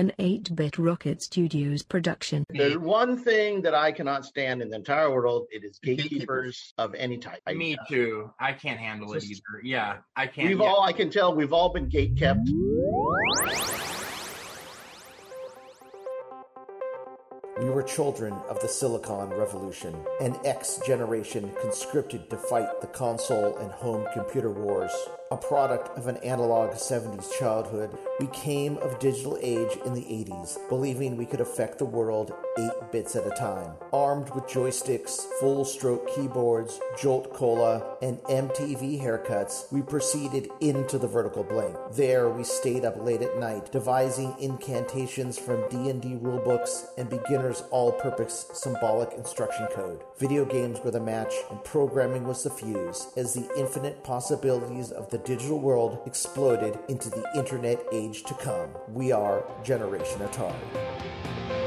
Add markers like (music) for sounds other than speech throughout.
An 8 Bit Rocket Studios production. There's one thing that I cannot stand in the entire world. It is gatekeepers of any type. I- Me too. I can't handle it either. Yeah, I can't. We've yeah. all, I can tell, we've all been gate kept. We were children of the Silicon Revolution, an X generation conscripted to fight the console and home computer wars. A product of an analog 70s childhood, we came of digital age in the 80s, believing we could affect the world 8 bits at a time. Armed with joysticks, full stroke keyboards, Jolt Cola, and MTV haircuts, we proceeded into the vertical blank. There we stayed up late at night, devising incantations from D&D rulebooks and beginners all-purpose symbolic instruction code. Video games were the match, and programming was the fuse, as the infinite possibilities of the digital world exploded into the internet age to come. We are Generation Atari.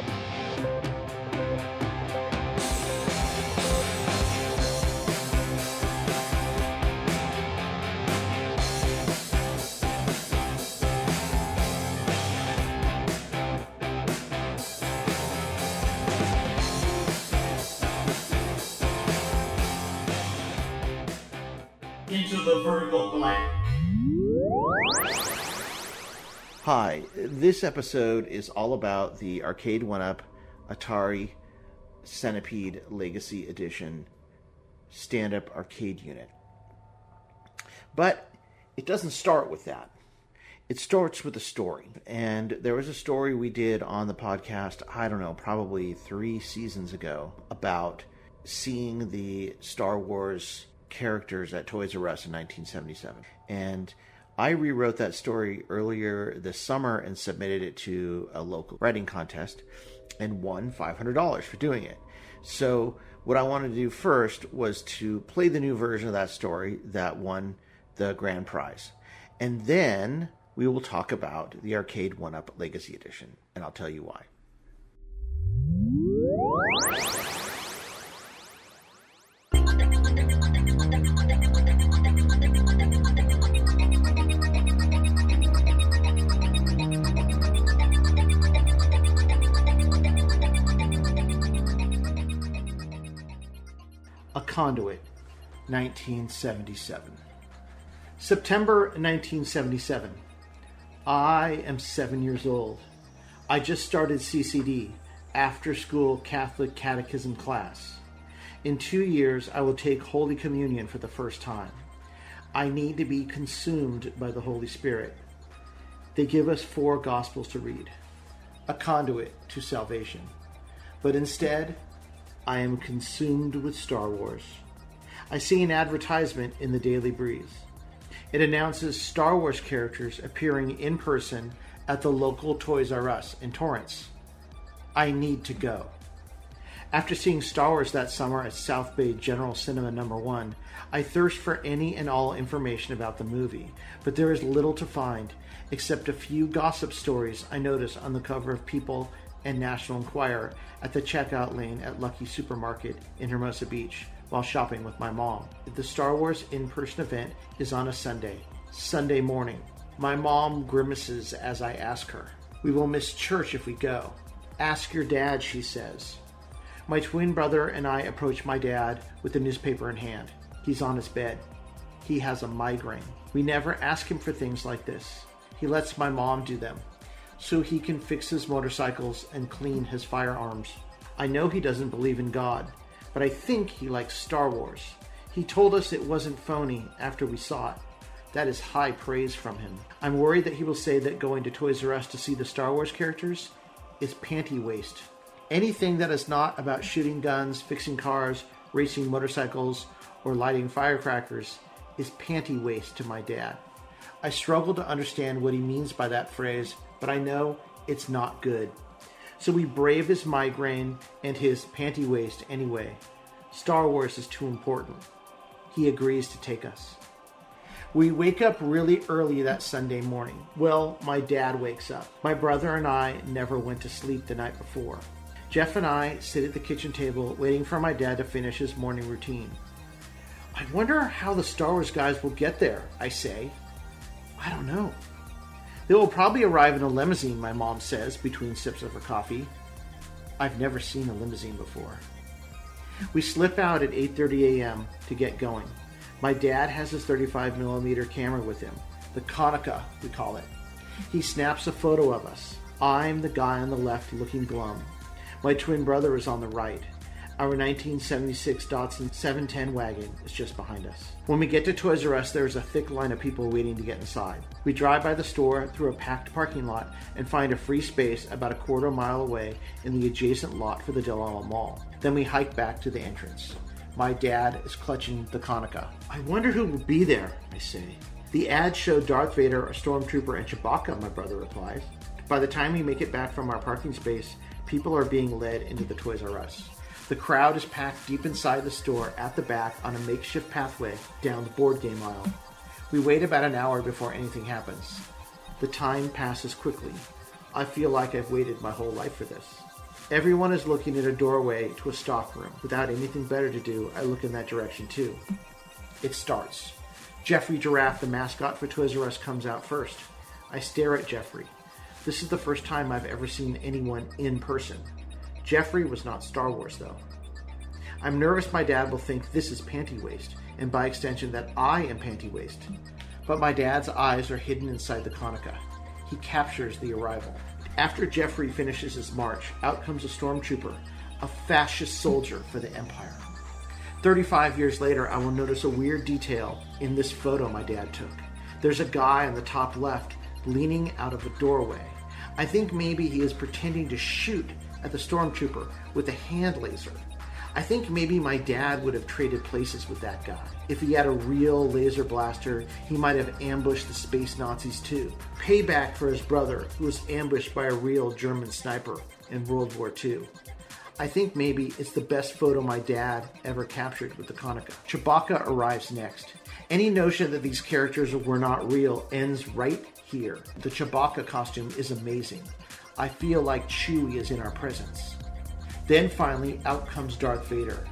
Hi, this episode is all about the Arcade One Up Atari Centipede Legacy Edition stand up arcade unit. But it doesn't start with that. It starts with a story. And there was a story we did on the podcast, I don't know, probably three seasons ago, about seeing the Star Wars characters at Toys R Us in 1977. And I rewrote that story earlier this summer and submitted it to a local writing contest and won $500 for doing it. So, what I wanted to do first was to play the new version of that story that won the grand prize. And then we will talk about the Arcade One Up Legacy Edition, and I'll tell you why. Conduit, 1977. September 1977. I am seven years old. I just started CCD, after school Catholic Catechism class. In two years, I will take Holy Communion for the first time. I need to be consumed by the Holy Spirit. They give us four Gospels to read, a conduit to salvation. But instead, I am consumed with Star Wars. I see an advertisement in the Daily Breeze. It announces Star Wars characters appearing in person at the local Toys R Us in Torrance. I need to go. After seeing Star Wars that summer at South Bay General Cinema Number 1, I thirst for any and all information about the movie, but there is little to find except a few gossip stories I notice on the cover of People and National Enquirer at the checkout lane at Lucky Supermarket in Hermosa Beach while shopping with my mom. The Star Wars in person event is on a Sunday, Sunday morning. My mom grimaces as I ask her. We will miss church if we go. Ask your dad, she says. My twin brother and I approach my dad with the newspaper in hand. He's on his bed. He has a migraine. We never ask him for things like this. He lets my mom do them so he can fix his motorcycles and clean his firearms. I know he doesn't believe in God, but I think he likes Star Wars. He told us it wasn't phony after we saw it. That is high praise from him. I'm worried that he will say that going to Toys R Us to see the Star Wars characters is panty waste. Anything that is not about shooting guns, fixing cars, racing motorcycles, or lighting firecrackers is panty waste to my dad. I struggle to understand what he means by that phrase, but I know it's not good. So we brave his migraine and his panty waste anyway. Star Wars is too important. He agrees to take us. We wake up really early that Sunday morning. Well, my dad wakes up. My brother and I never went to sleep the night before. Jeff and I sit at the kitchen table waiting for my dad to finish his morning routine. I wonder how the Star Wars guys will get there, I say. I don't know. They will probably arrive in a limousine, my mom says, between sips of her coffee. I've never seen a limousine before. We slip out at 8:30 a.m. to get going. My dad has his 35 millimeter camera with him, the Konica we call it. He snaps a photo of us. I'm the guy on the left looking glum. My twin brother is on the right. Our 1976 Datsun 710 wagon is just behind us. When we get to Toys R Us, there is a thick line of people waiting to get inside. We drive by the store through a packed parking lot and find a free space about a quarter mile away in the adjacent lot for the Del Amo Mall. Then we hike back to the entrance. My dad is clutching the Konica. I wonder who will be there, I say. The ad showed Darth Vader, a stormtrooper, and Chewbacca, my brother replies. By the time we make it back from our parking space, people are being led into the Toys R Us. The crowd is packed deep inside the store at the back on a makeshift pathway down the board game aisle. We wait about an hour before anything happens. The time passes quickly. I feel like I've waited my whole life for this. Everyone is looking at a doorway to a stock room. Without anything better to do, I look in that direction too. It starts. Jeffrey Giraffe, the mascot for Toys R Us, comes out first. I stare at Jeffrey. This is the first time I've ever seen anyone in person. Jeffrey was not Star Wars, though. I'm nervous my dad will think this is panty waste, and by extension that I am panty waste. But my dad's eyes are hidden inside the Konica. He captures the arrival. After Jeffrey finishes his march, out comes a stormtrooper, a fascist soldier for the Empire. 35 years later, I will notice a weird detail in this photo my dad took. There's a guy on the top left leaning out of a doorway. I think maybe he is pretending to shoot at the stormtrooper with a hand laser. I think maybe my dad would have traded places with that guy. If he had a real laser blaster, he might have ambushed the space Nazis too. Payback for his brother, who was ambushed by a real German sniper in World War II. I think maybe it's the best photo my dad ever captured with the Konica. Chewbacca arrives next. Any notion that these characters were not real ends right here. The Chewbacca costume is amazing. I feel like Chewie is in our presence. Then finally, out comes Darth Vader.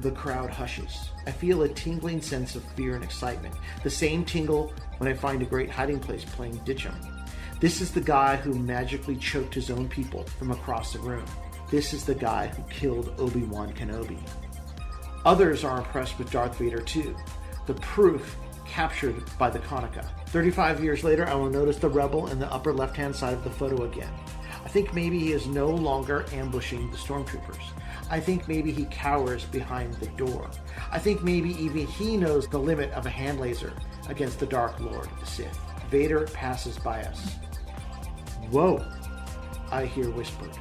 The crowd hushes. I feel a tingling sense of fear and excitement. The same tingle when I find a great hiding place playing Ditchum. This is the guy who magically choked his own people from across the room. This is the guy who killed Obi Wan Kenobi. Others are impressed with Darth Vader too. The proof captured by the Konica. 35 years later, I will notice the rebel in the upper left hand side of the photo again. I think maybe he is no longer ambushing the stormtroopers. I think maybe he cowers behind the door. I think maybe even he knows the limit of a hand laser against the Dark Lord, the Sith. Vader passes by us. Whoa, I hear whispered.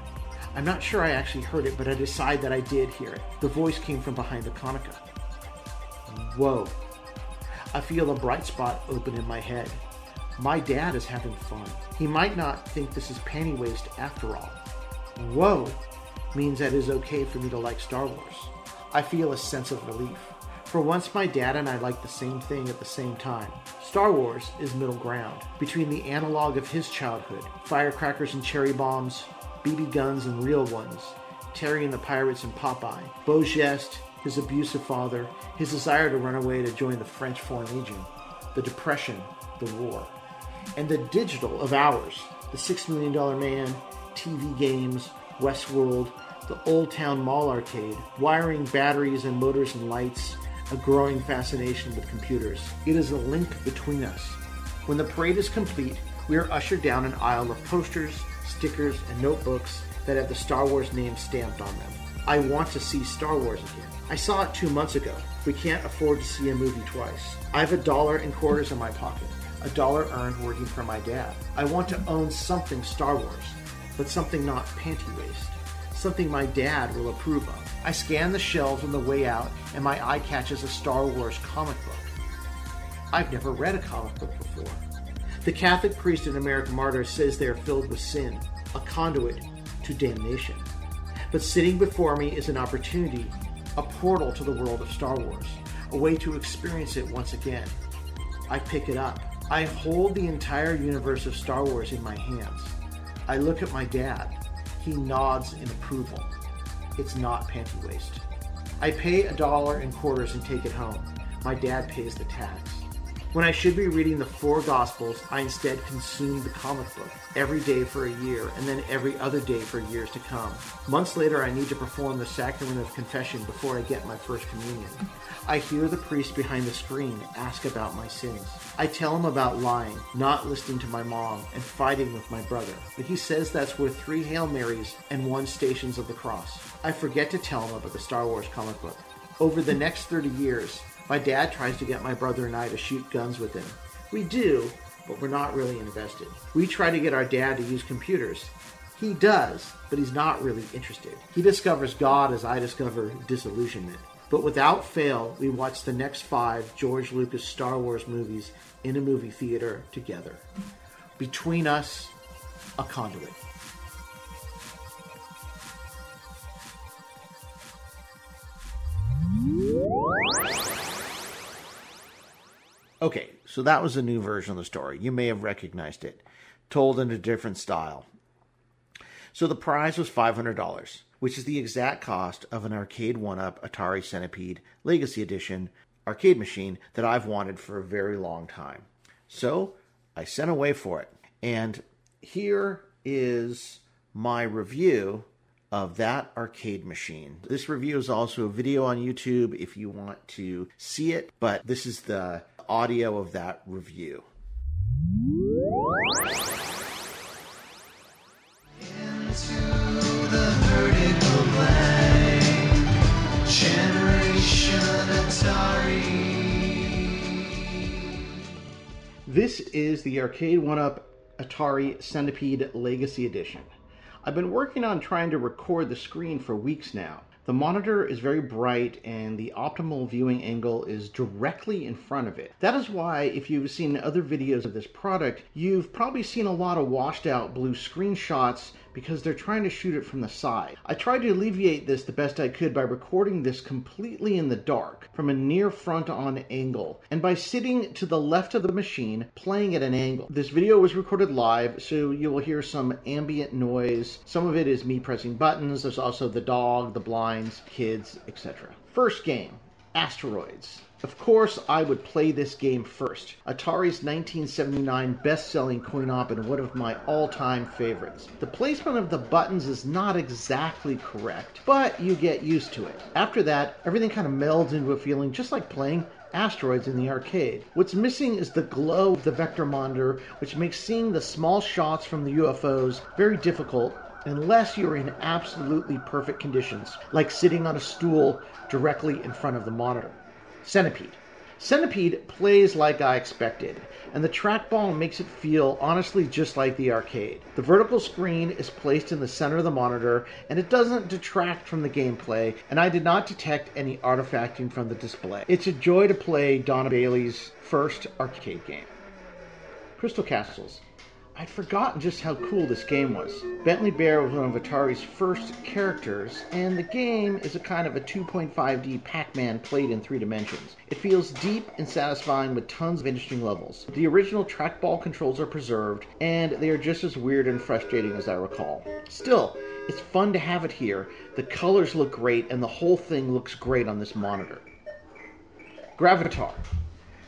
I'm not sure I actually heard it, but I decide that I did hear it. The voice came from behind the Konica. Whoa. I feel a bright spot open in my head. My dad is having fun. He might not think this is panty waste after all. Whoa means that it is okay for me to like Star Wars. I feel a sense of relief. For once, my dad and I like the same thing at the same time. Star Wars is middle ground between the analog of his childhood firecrackers and cherry bombs, BB guns and real ones, Terry and the Pirates and Popeye, Beau Geste, his abusive father, his desire to run away to join the French Foreign Legion, the Depression, the war, and the digital of ours the Six Million Dollar Man, TV games, Westworld, the Old Town Mall arcade, wiring batteries and motors and lights, a growing fascination with computers. It is a link between us. When the parade is complete, we are ushered down an aisle of posters, stickers, and notebooks that have the Star Wars name stamped on them. I want to see Star Wars again. I saw it two months ago. We can't afford to see a movie twice. I have a dollar and quarters in my pocket, a dollar earned working for my dad. I want to own something Star Wars, but something not panty waste. Something my dad will approve of. I scan the shelves on the way out, and my eye catches a Star Wars comic book. I've never read a comic book before. The Catholic priest in American Martyr says they are filled with sin, a conduit to damnation. But sitting before me is an opportunity, a portal to the world of Star Wars, a way to experience it once again. I pick it up. I hold the entire universe of Star Wars in my hands. I look at my dad. He nods in approval. It's not panty waste. I pay a dollar in quarters and take it home. My dad pays the tax. When I should be reading the four Gospels, I instead consumed the comic book every day for a year and then every other day for years to come. Months later, I need to perform the sacrament of confession before I get my first communion. I hear the priest behind the screen ask about my sins. I tell him about lying, not listening to my mom, and fighting with my brother. But he says that's worth three Hail Marys and one Stations of the Cross. I forget to tell him about the Star Wars comic book. Over the next 30 years, my dad tries to get my brother and I to shoot guns with him. We do, but we're not really invested. We try to get our dad to use computers. He does, but he's not really interested. He discovers God as I discover disillusionment. But without fail, we watch the next five George Lucas Star Wars movies in a movie theater together. Between us, a conduit. Okay, so that was a new version of the story. You may have recognized it, told in a different style. So the prize was $500, which is the exact cost of an arcade one up Atari Centipede Legacy Edition arcade machine that I've wanted for a very long time. So I sent away for it. And here is my review of that arcade machine. This review is also a video on YouTube if you want to see it, but this is the audio of that review. This is the Arcade One Up Atari Centipede Legacy Edition. I've been working on trying to record the screen for weeks now. The monitor is very bright and the optimal viewing angle is directly in front of it. That is why if you've seen other videos of this product, you've probably seen a lot of washed out blue screenshots because they're trying to shoot it from the side. I tried to alleviate this the best I could by recording this completely in the dark from a near front on angle and by sitting to the left of the machine playing at an angle. This video was recorded live so you will hear some ambient noise. Some of it is me pressing buttons. There's also the dog, the blinds, kids, etc. First game, Asteroids. Of course, I would play this game first. Atari's 1979 best-selling coin-op and one of my all-time favorites. The placement of the buttons is not exactly correct, but you get used to it. After that, everything kind of melds into a feeling just like playing asteroids in the arcade. What's missing is the glow of the vector monitor, which makes seeing the small shots from the UFOs very difficult unless you're in absolutely perfect conditions, like sitting on a stool directly in front of the monitor. Centipede. Centipede plays like I expected, and the trackball makes it feel honestly just like the arcade. The vertical screen is placed in the center of the monitor, and it doesn't detract from the gameplay, and I did not detect any artifacting from the display. It's a joy to play Dona Bailey's first arcade game. Crystal Castles. I'd forgotten just how cool this game was. Bentley Bear was one of Atari's first characters, and the game is a kind of a 2.5D Pac Man played in three dimensions. It feels deep and satisfying with tons of interesting levels. The original trackball controls are preserved, and they are just as weird and frustrating as I recall. Still, it's fun to have it here. The colors look great, and the whole thing looks great on this monitor. Gravitar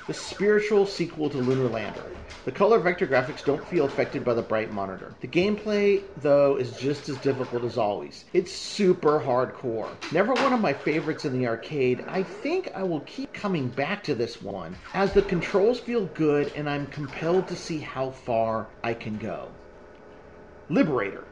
the spiritual sequel to Lunar Lander. The color vector graphics don't feel affected by the bright monitor. The gameplay, though, is just as difficult as always. It's super hardcore. Never one of my favorites in the arcade, I think I will keep coming back to this one, as the controls feel good and I'm compelled to see how far I can go. Liberator.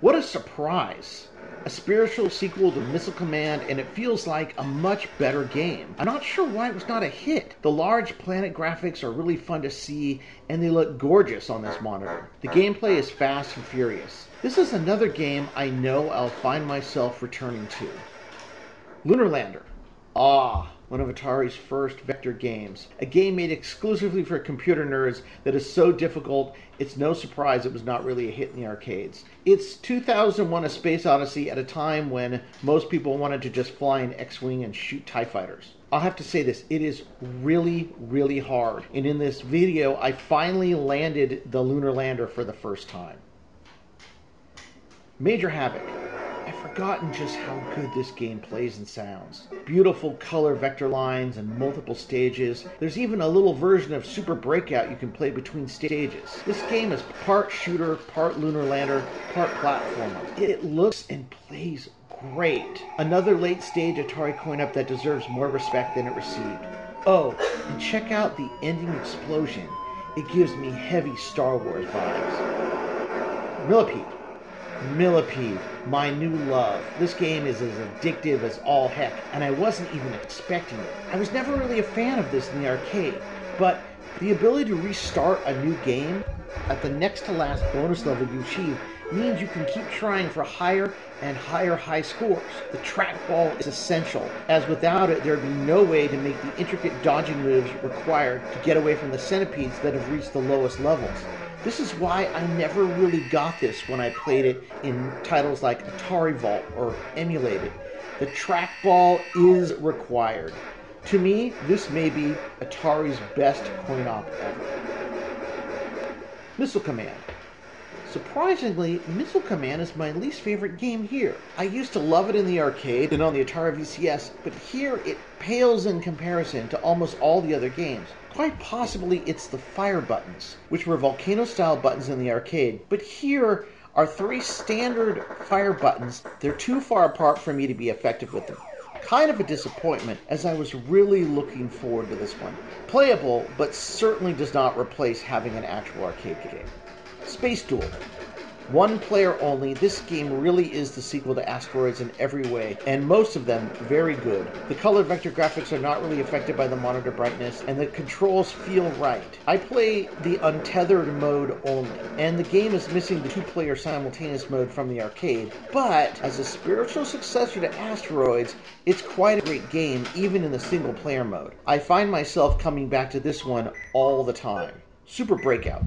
What a surprise! A spiritual sequel to Missile Command, and it feels like a much better game. I'm not sure why it was not a hit. The large planet graphics are really fun to see, and they look gorgeous on this monitor. The gameplay is fast and furious. This is another game I know I'll find myself returning to. Lunar Lander. Ah, one of Atari's first vector games. A game made exclusively for computer nerds that is so difficult, it's no surprise it was not really a hit in the arcades. It's 2001 A Space Odyssey at a time when most people wanted to just fly an X Wing and shoot TIE fighters. I'll have to say this, it is really, really hard. And in this video, I finally landed the lunar lander for the first time. Major Havoc. I've forgotten just how good this game plays and sounds. Beautiful color vector lines and multiple stages. There's even a little version of Super Breakout you can play between stages. This game is part shooter, part lunar lander, part platformer. It looks and plays great. Another late stage Atari coin-op that deserves more respect than it received. Oh, and check out the ending explosion. It gives me heavy Star Wars vibes. Millipede. Millipede, my new love. This game is as addictive as all heck, and I wasn't even expecting it. I was never really a fan of this in the arcade, but the ability to restart a new game at the next to last bonus level you achieve means you can keep trying for higher and higher high scores. The trackball is essential, as without it, there would be no way to make the intricate dodging moves required to get away from the centipedes that have reached the lowest levels. This is why I never really got this when I played it in titles like Atari Vault or emulated. The trackball is required. To me, this may be Atari's best coin op ever. Missile Command. Surprisingly, Missile Command is my least favorite game here. I used to love it in the arcade and on the Atari VCS, but here it pales in comparison to almost all the other games. Quite possibly it's the fire buttons, which were volcano style buttons in the arcade, but here are three standard fire buttons. They're too far apart for me to be effective with them. Kind of a disappointment, as I was really looking forward to this one. Playable, but certainly does not replace having an actual arcade game. Space Duel. One player only, this game really is the sequel to Asteroids in every way, and most of them very good. The color vector graphics are not really affected by the monitor brightness, and the controls feel right. I play the untethered mode only, and the game is missing the two player simultaneous mode from the arcade, but as a spiritual successor to Asteroids, it's quite a great game, even in the single player mode. I find myself coming back to this one all the time. Super Breakout.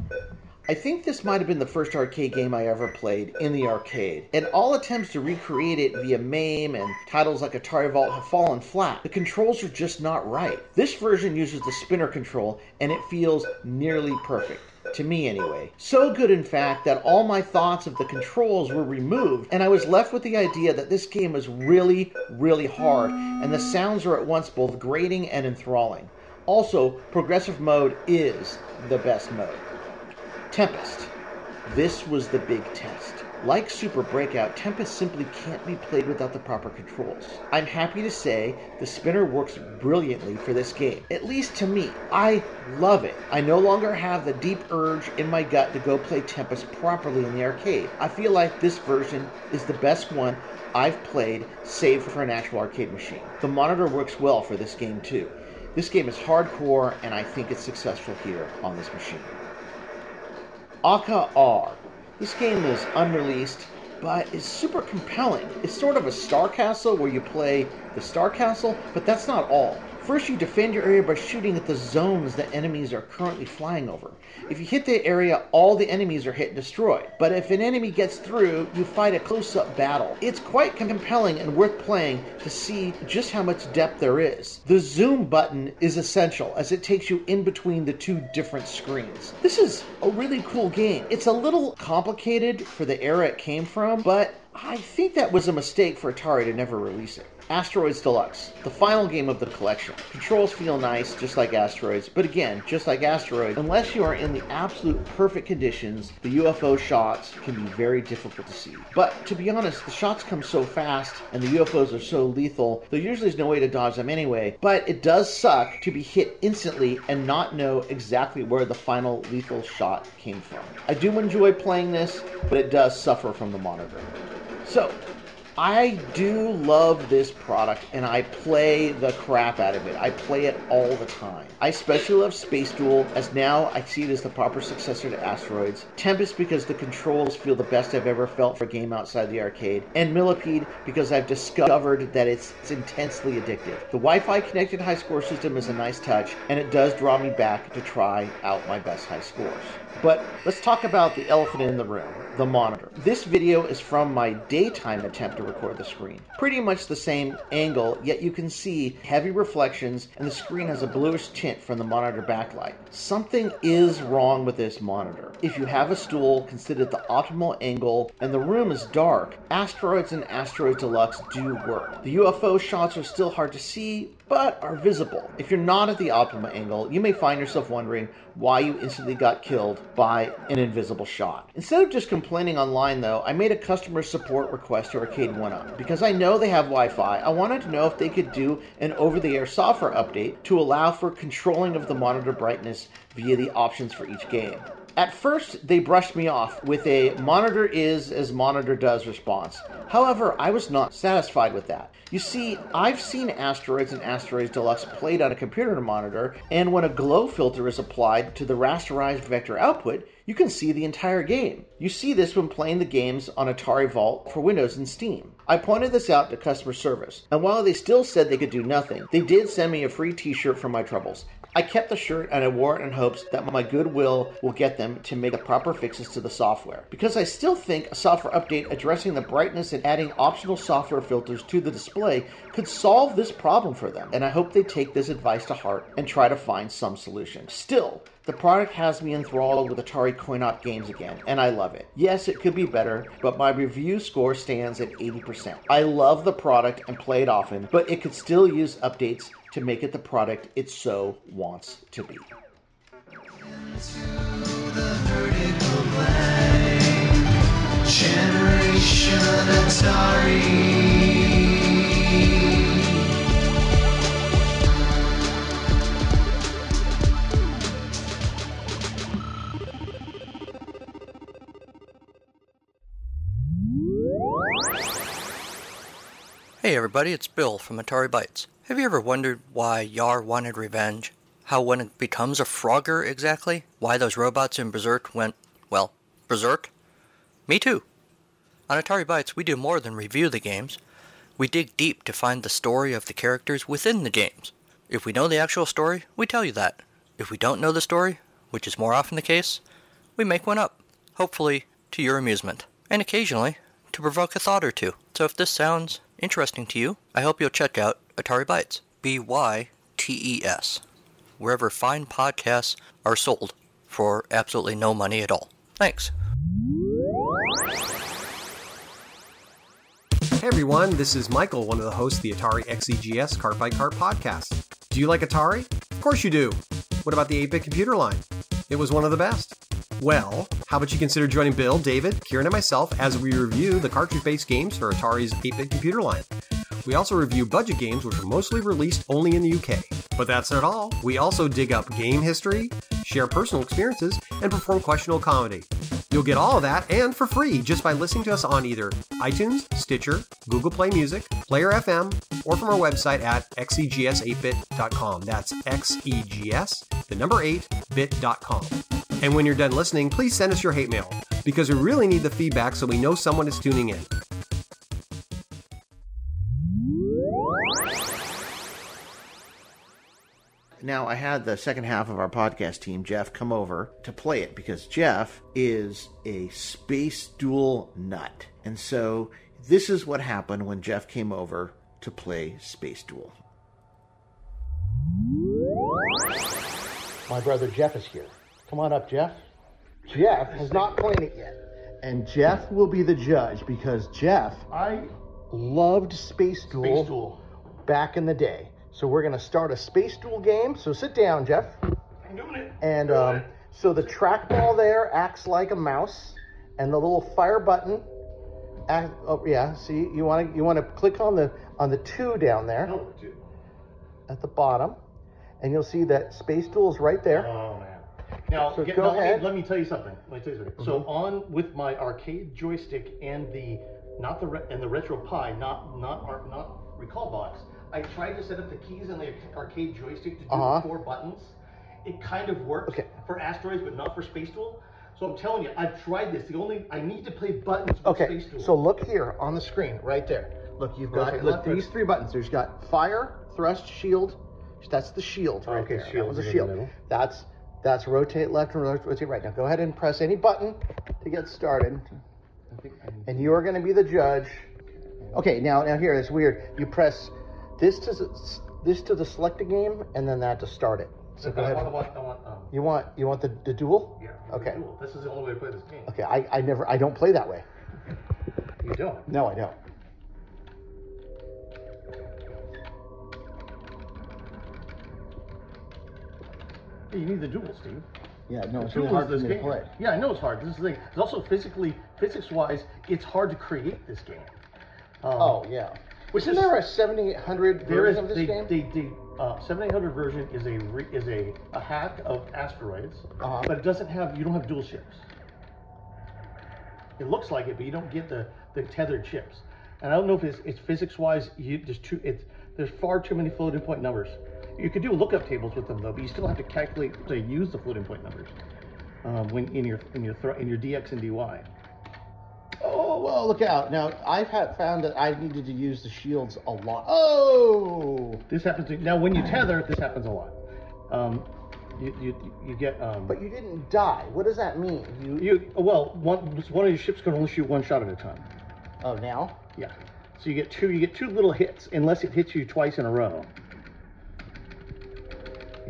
I think this might have been the first arcade game I ever played in the arcade, and all attempts to recreate it via MAME and titles like Atari Vault have fallen flat. The controls are just not right. This version uses the spinner control, and it feels nearly perfect. To me, anyway. So good, in fact, that all my thoughts of the controls were removed, and I was left with the idea that this game is really, really hard, and the sounds are at once both grating and enthralling. Also, progressive mode is the best mode. Tempest. This was the big test. Like Super Breakout, Tempest simply can't be played without the proper controls. I'm happy to say the spinner works brilliantly for this game, at least to me. I love it. I no longer have the deep urge in my gut to go play Tempest properly in the arcade. I feel like this version is the best one I've played, save for an actual arcade machine. The monitor works well for this game too. This game is hardcore, and I think it's successful here on this machine. Akka Arrh. This game is unreleased, but is super compelling. It's sort of a Star Castle where you play the Star Castle, but that's not all. First, you defend your area by shooting at the zones that enemies are currently flying over. If you hit the area, all the enemies are hit and destroyed. But if an enemy gets through, you fight a close up battle. It's quite compelling and worth playing to see just how much depth there is. The zoom button is essential as it takes you in between the two different screens. This is a really cool game. It's a little complicated for the era it came from, but I think that was a mistake for Atari to never release it. Asteroids Deluxe, the final game of the collection. Controls feel nice, just like Asteroids, but again, just like Asteroids, unless you are in the absolute perfect conditions, the UFO shots can be very difficult to see. But to be honest, the shots come so fast and the UFOs are so lethal, there usually is no way to dodge them anyway, but it does suck to be hit instantly and not know exactly where the final lethal shot came from. I do enjoy playing this, but it does suffer from the monitor. So, I do love this product and I play the crap out of it. I play it all the time. I especially love Space Duel as now I see it as the proper successor to Asteroids. Tempest because the controls feel the best I've ever felt for a game outside the arcade. And Millipede because I've discovered that it's, it's intensely addictive. The Wi-Fi connected high score system is a nice touch and it does draw me back to try out my best high scores. But let's talk about the elephant in the room, the monitor. This video is from my daytime attempt to record the screen. Pretty much the same angle, yet you can see heavy reflections and the screen has a bluish tint from the monitor backlight. Something is wrong with this monitor. If you have a stool, consider the optimal angle and the room is dark. Asteroids and Asteroids Deluxe do work. The UFO shots are still hard to see, but are visible. If you're not at the optimal angle, you may find yourself wondering why you instantly got killed by an invisible shot. Instead of just complaining online though, I made a customer support request to Arcade 1Up. Because I know they have Wi-Fi, I wanted to know if they could do an over-the-air software update to allow for controlling of the monitor brightness via the options for each game. At first, they brushed me off with a monitor is as monitor does response. However, I was not satisfied with that. You see, I've seen Asteroids and Asteroids Deluxe played on a computer monitor, and when a glow filter is applied to the rasterized vector output, you can see the entire game. You see this when playing the games on Atari Vault for Windows and Steam. I pointed this out to customer service, and while they still said they could do nothing, they did send me a free t shirt for my troubles. I kept the shirt and I wore it in hopes that my goodwill will get them to make the proper fixes to the software. Because I still think a software update addressing the brightness and adding optional software filters to the display could solve this problem for them, and I hope they take this advice to heart and try to find some solution. Still, the product has me enthralled with Atari coin-op games again, and I love it. Yes, it could be better, but my review score stands at 80%. I love the product and play it often, but it could still use updates to make it the product it so wants to be. Hey everybody, it's Bill from Atari Bytes. Have you ever wondered why Yar wanted revenge? How when it becomes a Frogger exactly? Why those robots in Berserk went, well, berserk? Me too. On Atari Bytes, we do more than review the games. We dig deep to find the story of the characters within the games. If we know the actual story, we tell you that. If we don't know the story, which is more often the case, we make one up, hopefully to your amusement, and occasionally to provoke a thought or two. So if this sounds interesting to you, I hope you'll check out Atari Bytes, B Y T E S, wherever fine podcasts are sold for absolutely no money at all. Thanks. Hey everyone, this is Michael, one of the hosts of the Atari XEGS Cart by Cart podcast. Do you like Atari? Of course you do. What about the 8 bit computer line? It was one of the best. Well, how about you consider joining Bill, David, Kieran, and myself as we review the cartridge based games for Atari's 8 bit computer line? We also review budget games which are mostly released only in the UK. But that's not all. We also dig up game history, share personal experiences, and perform questionable comedy. You'll get all of that and for free just by listening to us on either iTunes, Stitcher, Google Play Music, Player FM, or from our website at xegs8bit.com. That's xegs, the number 8, bit.com. And when you're done listening, please send us your hate mail because we really need the feedback so we know someone is tuning in. Now, I had the second half of our podcast team, Jeff, come over to play it because Jeff is a space duel nut. And so this is what happened when Jeff came over to play Space Duel. My brother Jeff is here. Come on up, Jeff. Jeff has not played it yet. And Jeff will be the judge because Jeff I loved Space Duel, Space Duel. back in the day. So we're going to start a Space Duel game. So sit down, Jeff. I'm doing it. And Doing um, it. so the trackball there acts like a mouse, and the little fire button. Act, oh yeah, see you want to you want to click on the on the two down there Oh, dude. at the bottom, and you'll see that Space Duel is right there. Oh man. Now, So get- go now, let me- ahead. Mm-hmm. Let, me, tell you something. Let me tell you something. So on with my arcade joystick and the not the re- and the RetroPie, not not not Recalbox. I tried to set up the keys in the arcade joystick to do Uh-huh. four buttons. It kind of worked Okay. for asteroids, but not for Space Duel. So I'm telling you, I've tried this. The only I need to play buttons Okay, Space Duel. so look here on the screen, right there. Look, you've got Okay, look these three buttons. There's got fire, thrust, shield. That's the shield right Okay, there. That shield was a shield. That's That's rotate left and rotate right. Now go ahead and press any button to get started. And you are going to be the judge. Okay, now now here it's weird. You press this to s- this to the select a game, and then that to start it. So go I ahead. want, I want, I want, um, You want you want the, the duel? yeah. Okay. Cool. This is the only way to play this game. Okay. I, I never I don't play that way. (laughs) You don't. No, I don't. Yeah, you need the duel, Steve. Yeah, no, The it's really hard for this me to game. play. Yeah, I know it's hard. This is the thing. It's also physically, physics-wise, it's hard to create this game. Um, Oh yeah. Is- there a 7800 There is version of this the, game? the, the uh, 7800 version is a re, is a, a hack of asteroids, Uh-huh. but it doesn't have you don't have dual ships. It looks like it, but you don't get the, the tethered ships. And I don't know if it's, it's physics wise. You there's too it's there's far too many floating point numbers. You could do lookup tables with them though, but you still have to calculate to use the floating point numbers um, when in your in your in your DX and DY. Oh well, look out! Now I've had found that I've needed to use the shields a lot. Oh, This happens to, now when you tether. This happens a lot. Um, you, you you get um, but you didn't die. What does that mean? You, You well, one one of your ships can only shoot one shot at a time. oh now? Yeah. So you get two. You get two little hits unless it hits you twice in a row.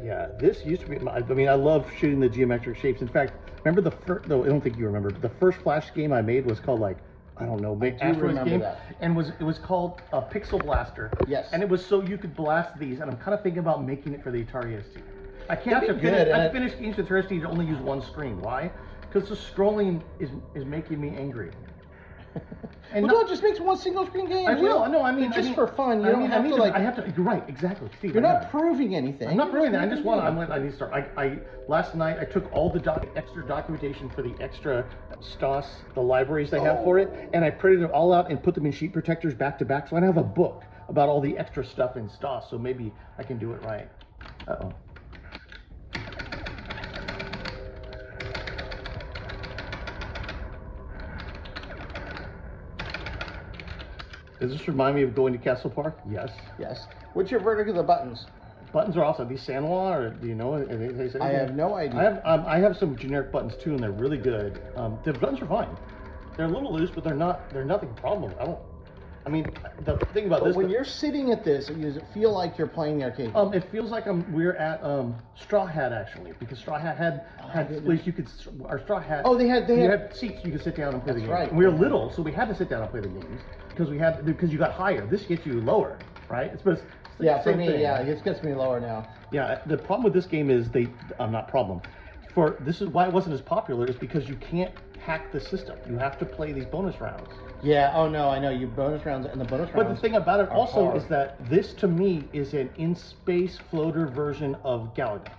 Yeah, this used to be. my- I mean, I love shooting the geometric shapes. In fact, remember the first? No, I don't think you remember. But the first Flash game I made was called like I don't know, big remember game, that. and was it was called a Pixel Blaster. Yes. And it was so you could blast these, and I'm kind of thinking about making it for the Atari ST. I can't That'd have to finish. good, and I it- finished games with Atari ST to only use one screen. Why? Because the scrolling is is making me angry. (laughs) And well, not- no, it just makes one single screen game. I will. know? No, I mean just I mean- for fun. You I don't mean, I have mean to like. I have to. You're right. Exactly, Steve. you're I not proving anything. I'm not You're proving that. I just want. I'm. like. I need to start. I, I last night I took all the doc, extra documentation for the extra STOS, the libraries they have for it, and I printed it all out and put them in sheet protectors back to back. So I have a book about all the extra stuff in STOS. So maybe I can do it right. Uh oh. Does this remind me of going to Castle Park? Yes. Yes. What's your verdict of the buttons? Buttons are awesome. These Sanwa, or do you know? Are they, they say I have no idea. I have um, I have some generic buttons too, and they're really good. Um, the buttons are fine. They're a little loose, but they're not. They're nothing problem. I don't. I mean, the thing about But this. when you're sitting at this, does it feel like you're playing the arcade? um, it feels like I'm. We're at um, Straw Hat actually, because Straw Hat had had place you could. Our Straw Hat. Oh, they had- they you had- had seats you could sit down and play the That's games. right. And we were little, so we had to sit down and play the games because we had because you got higher. This gets you lower, right? It's, it's yeah, for me, thing. yeah, it gets me lower now. Yeah, the problem with this game is they, I'm not problem. For this is why it wasn't as popular is because you can't hack the system. You have to play these bonus rounds. Yeah. Oh no, I know you bonus rounds and the bonus rounds. But the thing about it are also hard. is that this to me is an in-space floater version of Galaga.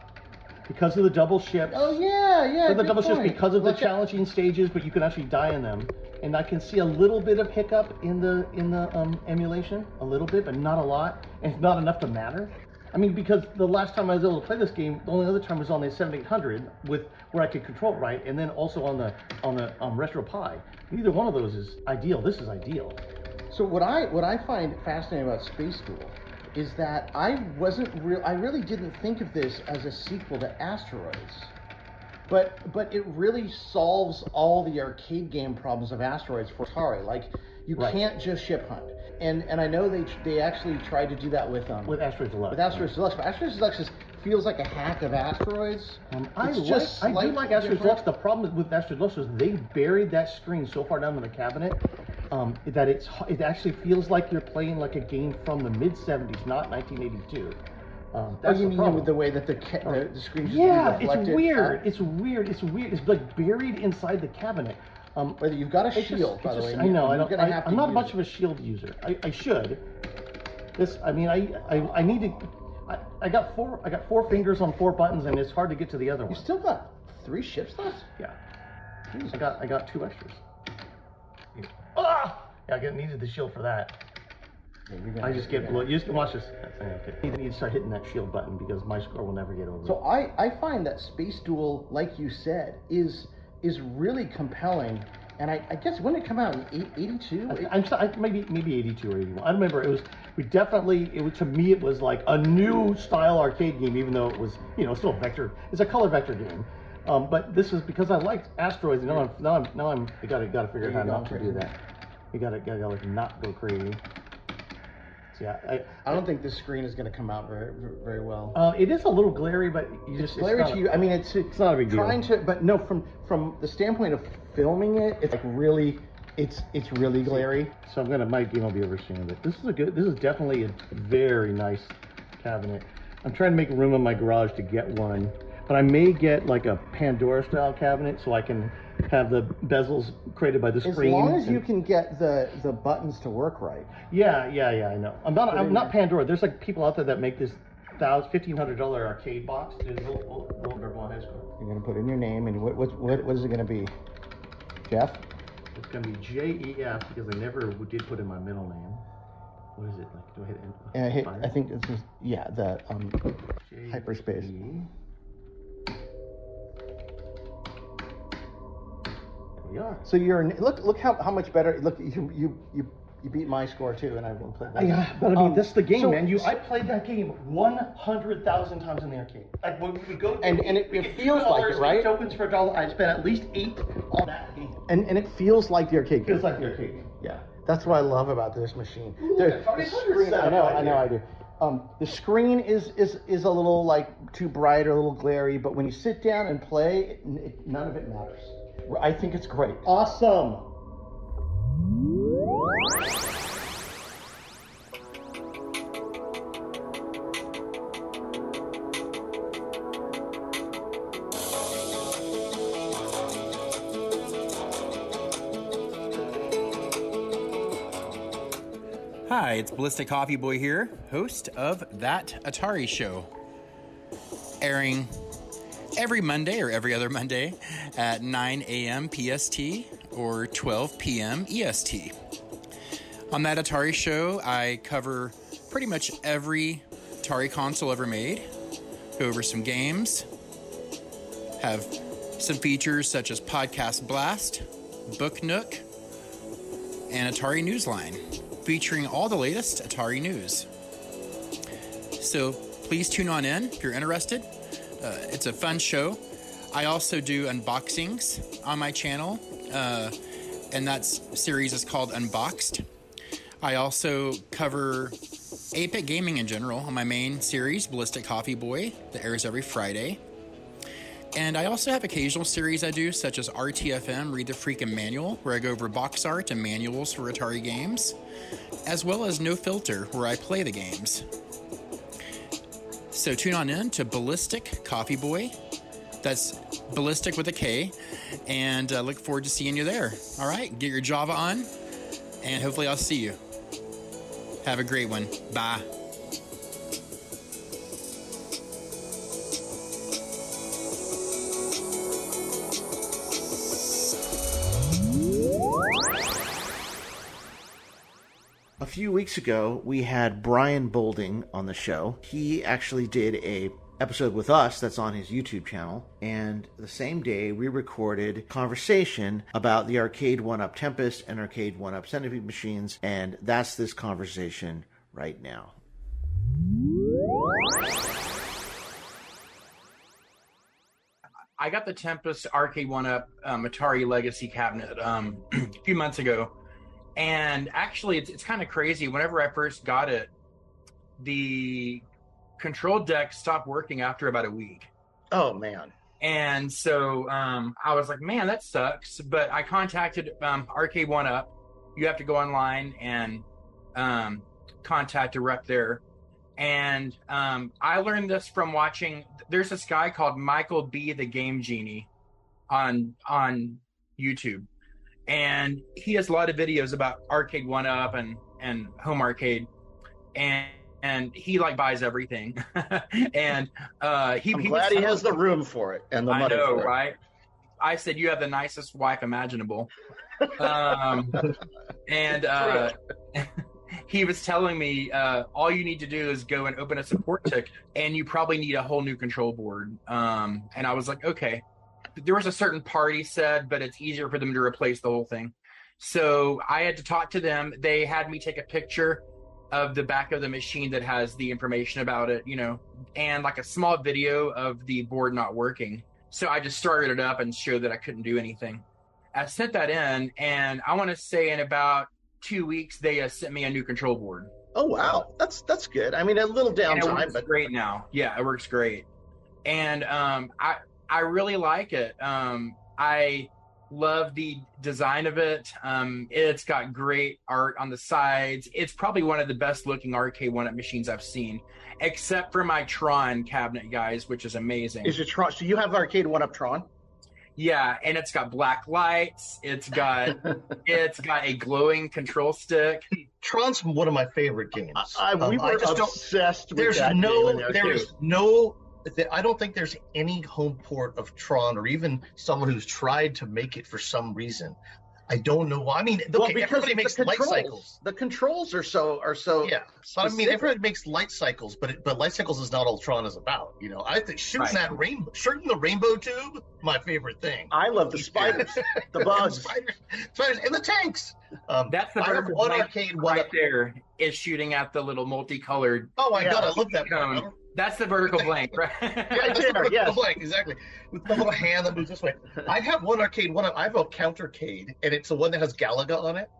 Because of the double ships. Oh yeah, yeah. So the double ships because of the Look at- challenging stages, but you can actually die in them. And I can see a little bit of hiccup in the in the um, emulation, a little bit, but not a lot, and it's not enough to matter. I mean, because the last time I was able to play this game, the only other time was on the 7800 with where I could control right, and then also on the on the um, RetroPie. Neither one of those is ideal. This is ideal. So what I what I find fascinating about Space Duel is that I wasn't real. I really didn't think of this as a sequel to Asteroids, but but it really solves all the arcade game problems of Asteroids for Atari. Like you Right. can't just ship hunt, and and I know they they actually tried to do that with um With Asteroids Deluxe. with Asteroids Deluxe, but Asteroids Deluxe just feels like a hack of Asteroids. Um, I It's like, just I do like Asteroids. Deluxe. The problem with Asteroids Deluxe is they buried that screen so far down in the cabinet um, that it's it actually feels like you're playing like a game from the mid '70s, not 1982. Um, Oh, that's you the mean problem. with the way that the ca- the, the screen just yeah, it's reflected weird. It's weird. It's weird. It's like buried inside the cabinet. Um, you've got a it's just- shield, by it's the way. just- I know. I don't, gonna I, have I'm not much it. of a shield user. I, I should. This. I mean, I, I I need to. I, I got four. I got four fingers on four buttons, and it's hard to get to the other one. You still got three ships left? Yeah. I got I got two extras. Ah! Yeah, I get, needed the shield for that. Yeah, I just get You just watch this. Okay. You need to start hitting that shield button because my score will never get over. So I, I find that Space Duel, like you said, is is really compelling And I, I guess when did it come out? In 82? I- I'm sorry, maybe maybe 82 or 81. I don't remember. It was we definitely it was to me it was like a new style arcade game, even though it was you know still vector. It's a color vector game. Um, but this is because I liked asteroids. And now I'm now I'm now I'm I gotta gotta figure out how not to do that. You gotta gotta like not go crazy. So yeah, I, I don't think this screen is going to come out very very well. uh, it is a little glary, but you just Glary it's to you. I mean, it's It's not a big deal. trying to, but no, from from the standpoint of filming it, it's like really, it's it's really glary. So I'm gonna might even be overseeing it. This is a good. This is definitely a very nice cabinet. I'm trying to make room in my garage to get one, but I may get like a Pandora style cabinet so I can have the bezels created by the screen. As long as you can get the the buttons to work right. Yeah, yeah, yeah. I know. I'm not. Put I'm in not there. Pandora. There's like people out there that make this thousand, fifteen hundred dollar arcade box. It's a little, little, little high school. You're going to put in your name and what what what, what is it going to be? Jeff. It's gonna be J E F because I never did put in my middle name. What is it like? Do I hit? enter? And I, hit? I think it's is yeah the um hyperspace. We are. So you're look look how, how much better look you you you you beat my score too and I won't play. that. Yeah, but I mean, Um, that's the game, so- man. You, I played that game one hundred thousand times in the arcade. Like when we go, And- and it- it feels like it, right? eight Tokens for a dollar. I spent at least eight on that game. and and it feels like the arcade. Feels game. like the arcade game. Yeah, that's what I love about this machine. Ooh, The- it's already the screen- I know, right I know, I do. Um, the screen is is is a little like too bright or a little glary, but when you sit down and play, it, it, none of it matters. I think it's great. Awesome. Hi, it's Ballistik Coffee Boy here, host of That Atari Show. Airing every Monday or every other Monday at 9 a.m. PST or 12 p.m. EST. On That Atari Show, I cover pretty much every Atari console ever made, go over some games, have some features such as Podcast Blast, Book Nook, and Atari Newsline, featuring all the latest Atari news. So please tune on in if you're interested. Uh, it's a fun show. I also do unboxings on my channel, uh, and that series is called Unboxed. I also cover 8-bit gaming in general on my main series, Ballistik Coffee Boy, that airs every Friday. And I also have occasional series I do, such as RTFM Read the Freakin' Manual, where I go over box art and manuals for Atari games, as well as No Filter, where I play the games. So tune on in to Ballistik Coffee Boy. That's Ballistik with a K, and uh, look forward to seeing you there. All right, get your Java on, and hopefully I'll see you. Have a great one. Bye. A few weeks ago, we had Brian Bolding on the show. He actually did a episode with us that's on his YouTube channel. And the same day, we recorded conversation about the Arcade One Up Tempest and Arcade One Up Centipede machines. And that's this conversation right now. I got the Tempest Arcade One Up um, Atari Legacy cabinet um, (clears throat) a few months ago, and actually, it's it's kind of crazy. Whenever I first got it, the control deck stopped working after about a week, Oh man. and so um, I was like, "Man, that sucks." But I contacted um, Arcade One Up. You have to go online and um, contact a rep there. And um, I learned this from watching. There's this guy called Michael B. the Game Genie on on YouTube, and he has a lot of videos about Arcade One Up and and Home Arcade, and and he like buys everything. (laughs) and uh, he, I'm he glad he has the room for it and the I money know, for it. right? I said you have the nicest wife imaginable. Um, and uh, (laughs) he was telling me uh, all you need to do is go and open a support tick, and you probably need a whole new control board. Um, and I was like, okay. there was a certain party said, but it's easier for them to replace the whole thing. So I had to talk to them. They had me take a picture of the back of the machine that has the information about it, you know, and like a small video of the board not working. So I just started it up and showed that I couldn't do anything. I sent that in, and I want to say in about two weeks they uh, sent me a new control board. Oh wow, that's that's good. I mean, a little downtime, but great now. Yeah, it works great, and um, I I really like it. Um, I love the design of it. Um, it's got great art on the sides. It's probably one of the best looking arcade one up machines I've seen, except for my Tron cabinet, guys, which is amazing. is it Tron? So you have arcade one up Tron? Yeah, and it's got black lights. It's got (laughs) it's got a glowing control stick. Tron's one of my favorite games. I, we Um, were just don't- obsessed with there's that game no in there's too. No I don't think there's any home port of Tron or even someone who's tried to make it for some reason. I don't know why. I mean, Well, okay, because everybody the makes light controls- cycles. The controls are so are so Yeah, but I mean, specific. everybody makes light cycles, but it, but light cycles is not all Tron is about. You know, I think shooting Right. that rainbow, shooting the rainbow tube, my favorite thing. I love the spiders, the (laughs) And bugs. spiders, spiders, and the tanks. Um, That's the I have one blank arcade one. right there is shooting at the little multicolored. Oh my Yeah. god, I love that. Cone. One. That's the vertical (laughs) blank, right? Yeah, (laughs) Right there, the yes. blank, exactly. With the little hand that moves this way. I have one arcade, one I have a countercade, and it's the one that has Galaga on it.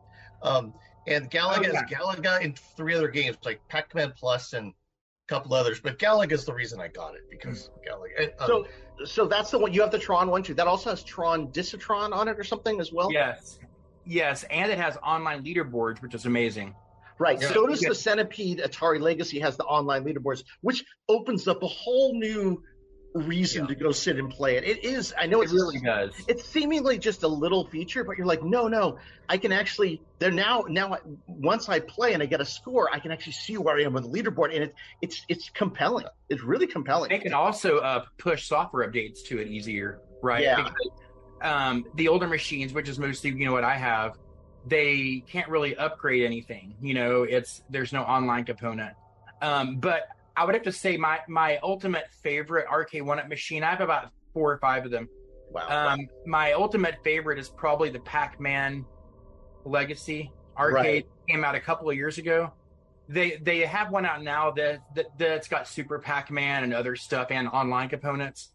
Um, and Galaga Oh, yeah. is Galaga in three other games, like Pac-Man Plus and a couple others. But Galaga is the reason I got it because Galaga. and, um, So so that's the one you have the Tron one too. That also has Tron Discs of Tron on it or something as well. yes, yes, and it has online leaderboards, which is amazing. Right. Yeah. So does the Centipede Atari Legacy has the online leaderboards, which opens up a whole new reason Yeah. to go sit and play it. It is. I know It it's really does. it's seemingly just a little feature, but you're like, no, no, I can actually. They're now now once I play and I get a score, I can actually see where I am on the leaderboard, and it, it's it's compelling. It's really compelling. They can also uh, push software updates to it easier, right? Yeah. Because um, the older machines, which is mostly you know what I have, they can't really upgrade anything. You know, it's there's no online component. Um, but I would have to say my my ultimate favorite arcade one up machine. I have about four or five of them. Wow. Um, my ultimate favorite is probably the Pac-Man Legacy arcade. Came out a couple of years ago. They they have one out now that, that that's got Super Pac-Man and other stuff and online components.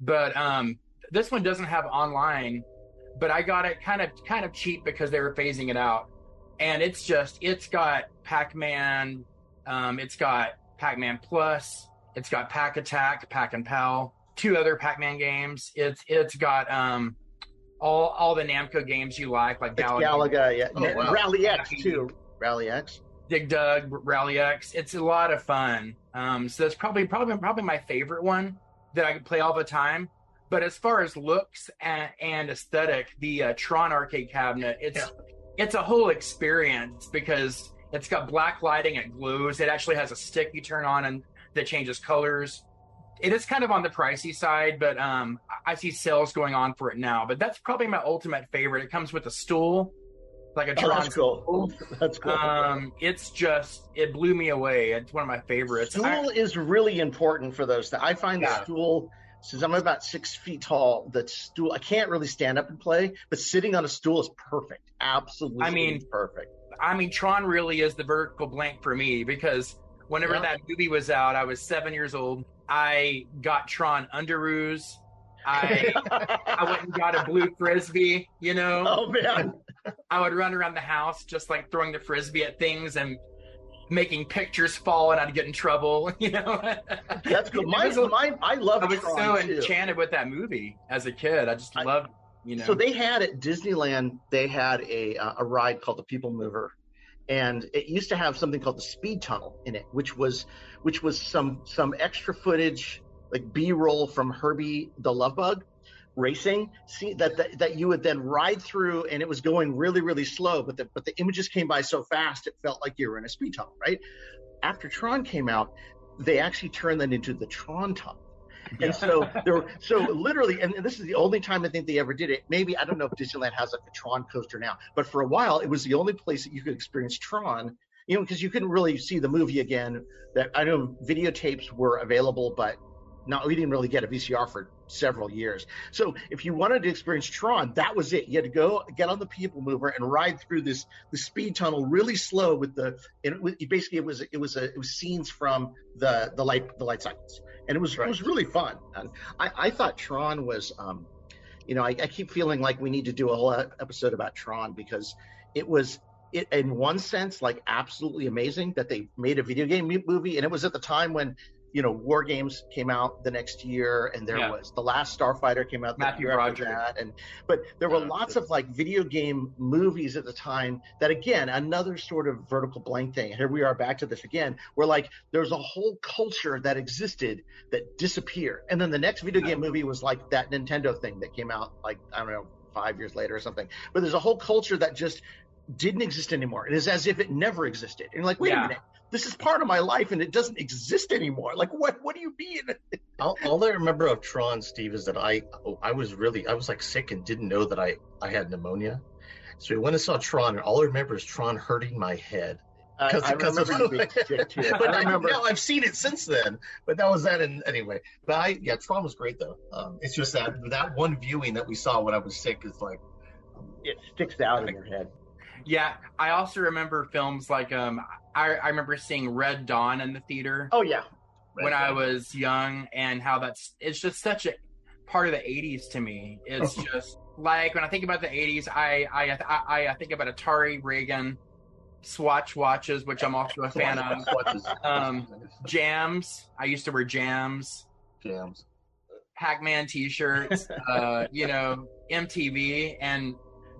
But um, this one doesn't have online. But I got it kind of kind of cheap because they were phasing it out, and it's just it's got Pac-Man, um, it's got Pac-Man Plus, it's got Pac Attack, Pac and Pal, two other Pac-Man games. It's it's got um all all the Namco games you like, like Galaga, Galaga, yeah. Oh, wow. Rally X too. Rally X. Dig Dug, Rally X. It's a lot of fun. Um, so that's probably probably probably my favorite one that I could play all the time. But as far as looks and, and aesthetic, the uh, Tron arcade cabinet, it's it's a whole experience because it's got black lighting, it glows. It actually has a stick you turn on and that changes colors. It is kind of on the pricey side, but um, I see sales going on for it now. But that's probably my ultimate favorite. It comes with a stool, like a Oh, Tron that's cool. (laughs) That's cool. um, it's just it blew me away. It's one of my favorites. Stool I- is really important for those. Things. I find the stool, since I'm about six feet tall, that stool I can't really stand up and play, but sitting on a stool is perfect. Absolutely, I mean, perfect. I mean, Tron really is the vertical blank for me because whenever Yeah. that movie was out, I was seven years old. I got Tron Underoos. (laughs) I I went and got a blue frisbee. You know, oh man, I would run around the house just like throwing the frisbee at things and making pictures fall, and I'd get in trouble. (laughs) You know, that's good. (laughs) Was a- I love I was Tron so too. enchanted with that movie as a kid. I just I- loved, you know. So they had at Disneyland, they had a uh, a ride called the People Mover, and it used to have something called the Speed Tunnel in it, which was which was some some extra footage like B roll from Herbie the Love Bug racing. See that, that that you would then ride through, and it was going really really slow, but the but the images came by so fast it felt like you were in a speed tunnel, right? After Tron came out, they actually turned that into the Tron Tunnel. And so there, were, so literally, and this is the only time I think they ever did it. Maybe I don't know if Disneyland has like a Tron coaster now, but for a while it was the only place that you could experience Tron. You know, because you couldn't really see the movie again. That I know videotapes were available, but not we didn't really get a VCR for several years. So if you wanted to experience Tron, that was it. You had to go get on the People Mover and ride through this the speed tunnel really slow with the. And it, was- basically, it was it was a it was scenes from the the light the light cycles, and it was it was really fun. And I, I thought Tron was. Um, you know, I, I keep feeling like we need to do a whole episode about Tron because it was it in one sense like absolutely amazing that they made a video game movie and it was at the time when you know war games came out the next year and there Yeah. was the last starfighter came out the Matthew year after that and but there were lots of like video game movies at the time that again another sort of vertical blank thing here we are back to this again where like there's a whole culture that existed that disappeared. And then the next video game movie was like that nintendo thing that came out like i don't know five years later or something. But there's a whole culture that just didn't exist anymore. It is as if it never existed. And like, wait Yeah. a minute, this is part of my life and it doesn't exist anymore. Like, what? What do you mean? (laughs) all, all I remember of Tron, Steve, is that I oh, I was really I was like sick and didn't know that I I had pneumonia. So we went and saw Tron, and all I remember is Tron hurting my head. I- 'Cause- I 'cause remember of- you (laughs) sick, too. But I I remember- now I've seen it since then. But that was that, and anyway. But I yeah, Tron was great though. Um, it's just that that one viewing that we saw when I was sick is like it sticks out in your head. Yeah, I also remember films like um I, I remember seeing Red Dawn in the theater. Oh yeah. when I was young and how that's it's just such a part of the 80s to me. It's (laughs) just like when I think about the 80s, I I I, I think about Atari, Reagan, Swatch watches, which I'm also a fan of. Um, jams. I used to wear jams. Jams. Pac-Man T-shirts. (laughs) uh, you know, MTV and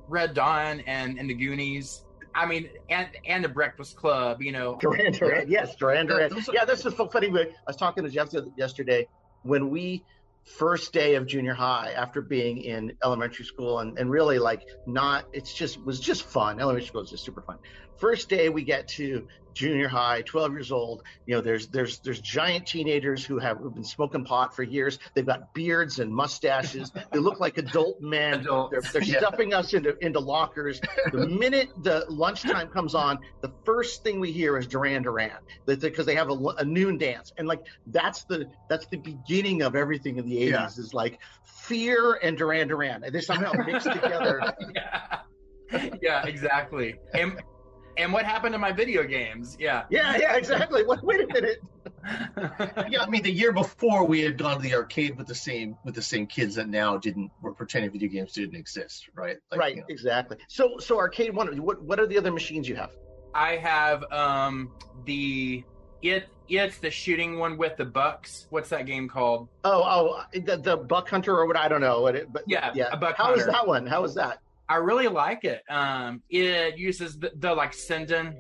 Red Dawn and and the Goonies. I mean, and and the Breakfast Club. You know, Duran Duran, yes, Duran Duran. Yeah, this is so funny. I was talking to Jeff yesterday when we first day of junior high after being in elementary school and, and really like not it's just was just fun elementary school is just super fun first day we get to junior high 12 years old you know there's there's there's giant teenagers who have who've been smoking pot for years. They've got beards and mustaches. (laughs) They look like adult men. They're, they're Yeah. stuffing us into into lockers. The minute the lunchtime comes on the first thing we hear is duran duran because they have a, a noon dance. And like that's the that's the beginning of everything in the 80s Yeah. is like fear and duran duran. And they somehow mixed together. (laughs) Yeah, exactly. And and what happened to my video games? Yeah. yeah yeah exactly wait, wait a minute (laughs) yeah, I mean, the year before we had gone to the arcade with the same with the same kids that now didn't were pretending video games didn't exist, right? Like, right you know. exactly so so arcade one what what are the other machines you have I have um the it it's the shooting one with the bucks. What's that game called? oh oh the, the buck hunter or what i don't know what it but Yeah, yeah a buck How hunter. that one how is that I really like it. Um, it uses the, the like Sinden,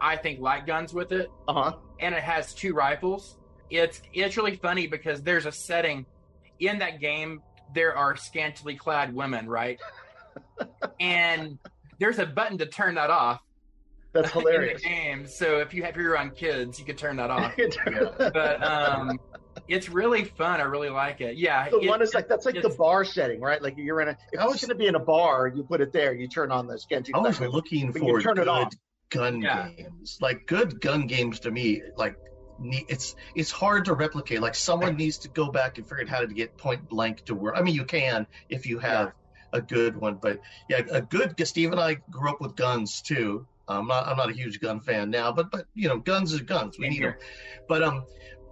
I think, light guns with it, uh-huh and it has two rifles. It's it's really funny because there's a setting in that game. There are scantily clad women, right? (laughs) and there's a button to turn that off. That's hilarious. in the game. So if you have your own kids, you could turn that off. (laughs) You can turn- but um, it's really fun. I really like it. Yeah, the it- one is like that's like the bar setting, right? Like you're in a if it's going to be in a bar, you put it there, you turn on the scanty. I was looking for turn good it off. gun Yeah. games. Like good gun games to me, like it's it's hard to replicate. Like someone needs to go back and figure out how to get point blank to work. I mean, you can if you have a good one, but yeah, a good. Steve and I grew up with guns too. I'm not I'm not a huge gun fan now, but but you know, guns are guns. We Same need them. But um,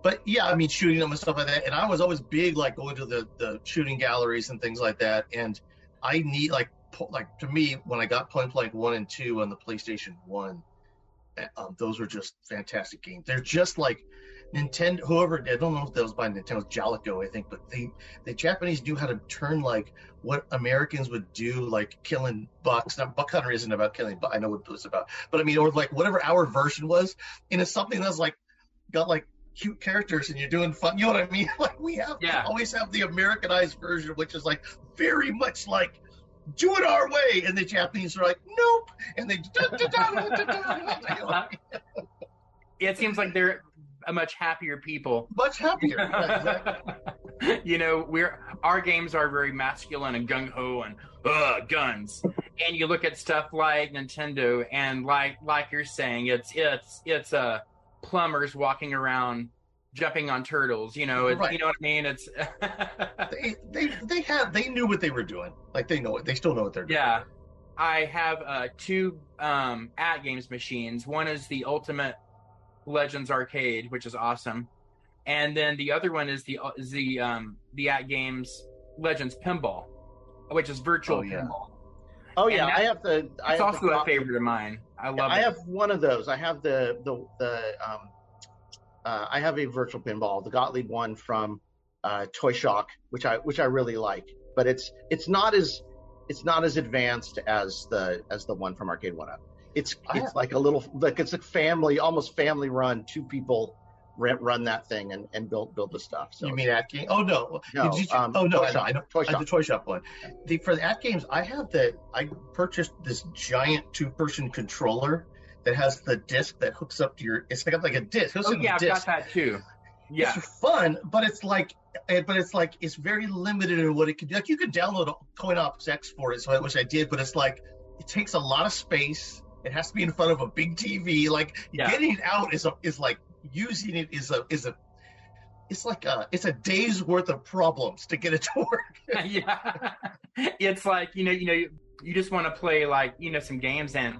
but yeah, I mean, shooting them and stuff like that. And I was always big like going to the the shooting galleries and things like that. And I need like po- like to me when I got Point Blank one and two on the PlayStation One, uh, um, those were just fantastic games. They're just like Nintendo. Whoever I don't know if that was by Nintendo's Jalico, I think, but they the Japanese knew how to turn like what Americans would do, like killing bucks. Now, buck hunter isn't about killing, but I know what it's about. But I mean, or like whatever our version was, and it's something that's like got like cute characters and you're doing fun. You know what I mean? (laughs) Like we have Yeah. always have the Americanized version, which is like very much like do it our way, and the Japanese are like nope, and they (laughs) it seems like they're a much happier people. much happier. (laughs) Yeah, exactly. you know, we're our games are very masculine and gung ho and uh guns. And you look at stuff like Nintendo and like like you're saying, it's it's it's uh plumbers walking around jumping on turtles. You know, it's, Right. you know what I mean. It's (laughs) They they they had they knew what they were doing. Like they know it. They still know what they're doing. yeah. I have uh, two um, AtGames machines. One is the Ultimate Legends Arcade, which is awesome, and then the other one is the is the um, the AtGames Legends Pinball, which is virtual Oh, yeah. pinball. Oh yeah, I have the. I It's have also the, a favorite of mine. I love it. I have one of those. I have the the the um, uh, I have a virtual pinball, the Gottlieb one from uh, Toy Shock, which I which I really like. But it's it's not as it's not as advanced as the as the one from Arcade One Up. It's it's like a little like it's a family, almost family run. Two people run, run that thing and, and build build the stuff. So you mean AtGame? Oh no. No, Did you- um, oh no, Toy I know, Shop. I know. Toy Shop. The toy shop one. The for the AtGames, I have the. I purchased this giant two person controller that has the disc that hooks up to your. It's like like a disc. Hooks Oh yeah, I've disc. got that too. Yeah, It's fun, but it's like, eh, but it's like it's very limited in what it can do. Like you could download a CoinOps X for it, so I wish I did, but it's like it takes a lot of space. It has to be in front of a big TV. Like Yeah. getting it out is a is like using it is a is a it's like a it's a day's worth of problems to get it to work. (laughs) (laughs) yeah. It's like you know, you know, you, you just want to play like you know some games and,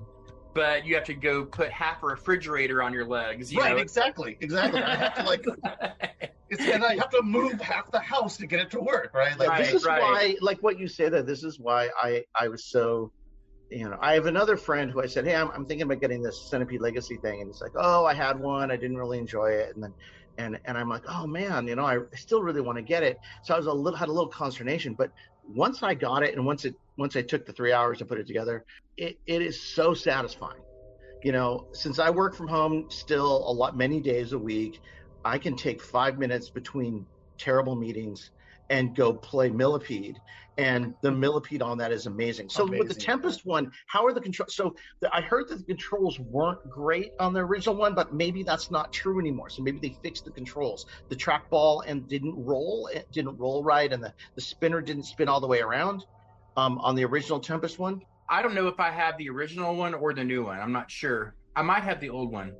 but you have to go put half a refrigerator on your legs. You right, know? exactly, exactly. I have to like (laughs) it's and I have to move half the house to get it to work. Right, like Right. this is why like what you say there this is why i i was so you know i have another friend who i said hey i'm, I'm thinking about getting this centipede legacy thing. And he's like oh i had one. I didn't really enjoy it. And then and and i'm like oh man you know i, still really want to get it. So i was a little had a little consternation. But once i got it and once it once i took the three hours to put it together it, it is so satisfying. You know since i work from home still a lot many days a week i can take five minutes between terrible meetings and go play millipede and the millipede on that is amazing so with the tempest one how are the controls so the, i heard that the controls weren't great on the original one but maybe that's not true anymore so maybe they fixed the controls the trackball and didn't roll it didn't roll right and the, the spinner didn't spin all the way around um, on the original tempest one I don't know if I have the original one or the new one. I'm not sure. I might have the old one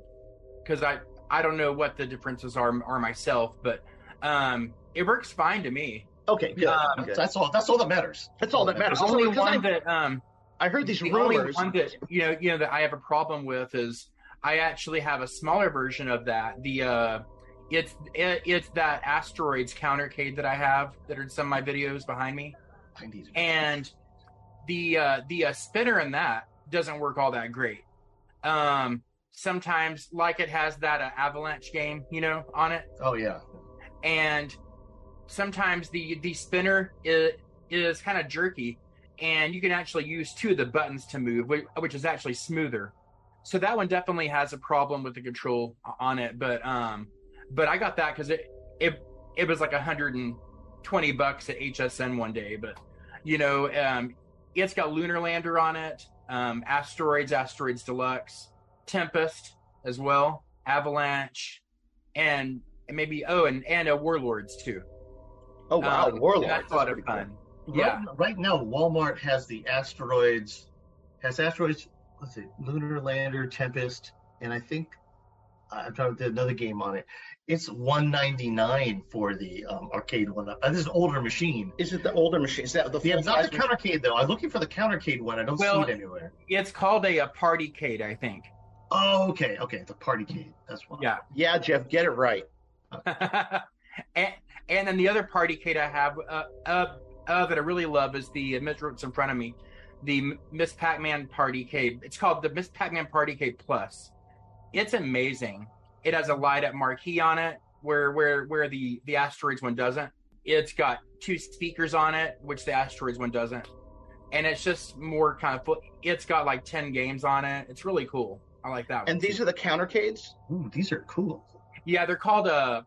because I I don't know what the differences are are myself, but um, it works fine to me. Okay good, Um, good. that's all. That's all that matters. that's all that matters The only Because I- one that um, I heard these the only rumors one that you know you know that I have a problem with is I actually have a smaller version of that. The uh, it's it, it's that asteroids countercade that I have that are in some of my videos behind me, and the uh, the uh, spinner in that doesn't work all that great. Um, sometimes like it has that uh, avalanche game, you know, on it, Oh yeah. and sometimes the the spinner is, is kind of jerky and you can actually use two of the buttons to move which is actually smoother. So that one definitely has a problem with the control on it but um but i got that because it it it was like 120 bucks at hsn one day but you know um it's got lunar lander on it um asteroids asteroids deluxe tempest as well avalanche and maybe oh and and a warlords too oh wow um, warlord that's a lot of fun yeah Right, right now, Walmart has the asteroids, has asteroids. Let's see, Lunar Lander, Tempest, and I think I'm trying to do another game on it. It's 199 for the um, arcade one. Uh, this is an older machine. is it the older machine is that the Yeah, not the size machine? countercade though. I'm looking for the countercade one. I don't Well- see it anywhere. it's called a, a partycade i think Oh, okay, okay, the partycade. That's one. yeah yeah jeff get it right (laughs) and, and then the other partycade I have uh, uh, uh, that I really love is the uh, Miss Roots in front of me, the Ms. Pac-Man Partycade. It's called the Ms. Pac-Man Partycade Plus. It's amazing. It has a light up marquee on it where where where the the asteroids one doesn't. It's got two speakers on it, which the asteroids one doesn't. And it's just more kind of. It's got like ten games on it. It's really cool. I like that. and one, these are the countercades Ooh, these are cool. Yeah, they're called uh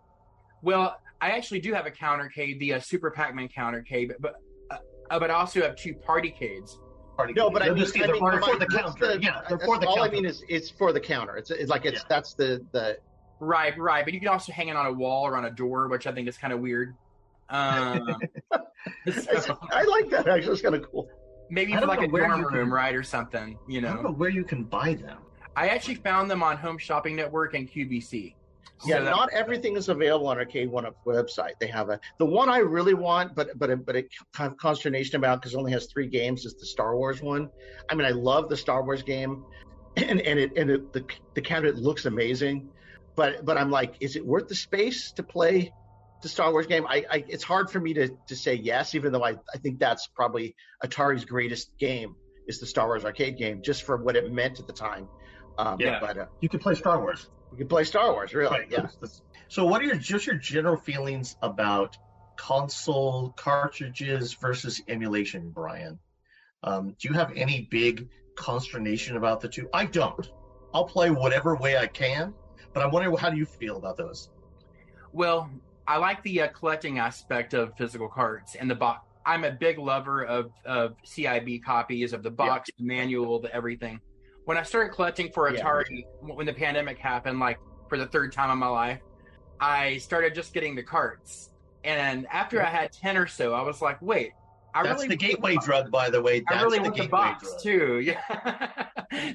well, I actually do have a countercade, the uh, Super Pac-Man countercade, but but, uh, but I also have two partycades. Party No, but I mean, just- I mean, for, for the counter. the- yeah, they're that's for the all counter. I mean is it's for the counter. It's, it's like it's Yeah. that's the the Right, right, but you can also hang it on a wall or on a door, which I think is kind of weird. Um, (laughs) so I like that actually. It's kind of cool. maybe for like a where dorm you can- room, right, or something. You I don't know, know where you can buy them. I actually found them on Home Shopping Network and QVC. Yeah, So that- not everything is available on Arcade One website. They have a the one I really want, but but but it kind of consternation about because it only has three games is the Star Wars one. I mean, I love the Star Wars game, (clears throat) and and it and it, the the cabinet looks amazing, but but I'm like, is it worth the space to play the Star Wars game? I, I it's hard for me to to say yes, even though I I think that's probably Atari's greatest game is the Star Wars arcade game, just for what it meant at the time. Um, Yeah. but uh, You can play Star Wars. You can play Star Wars, really. Right. Yeah. So, what are your just your general feelings about console cartridges versus emulation, Brian? Um, do you have any big consternation about the two? I don't. I'll play whatever way I can, but I'm wondering how do you feel about those? Well, I like the uh, collecting aspect of physical cards and the box. I'm a big lover of, of CIB copies of the box, the manual, the everything. When I started collecting for Yeah. Atari, when the pandemic happened, like for the third time in my life, I started just getting the cards. And after I had 10 or so, I was like, wait, I That's really the gateway drug, by the way. That's I really the want the box drug. too. (laughs) Yeah.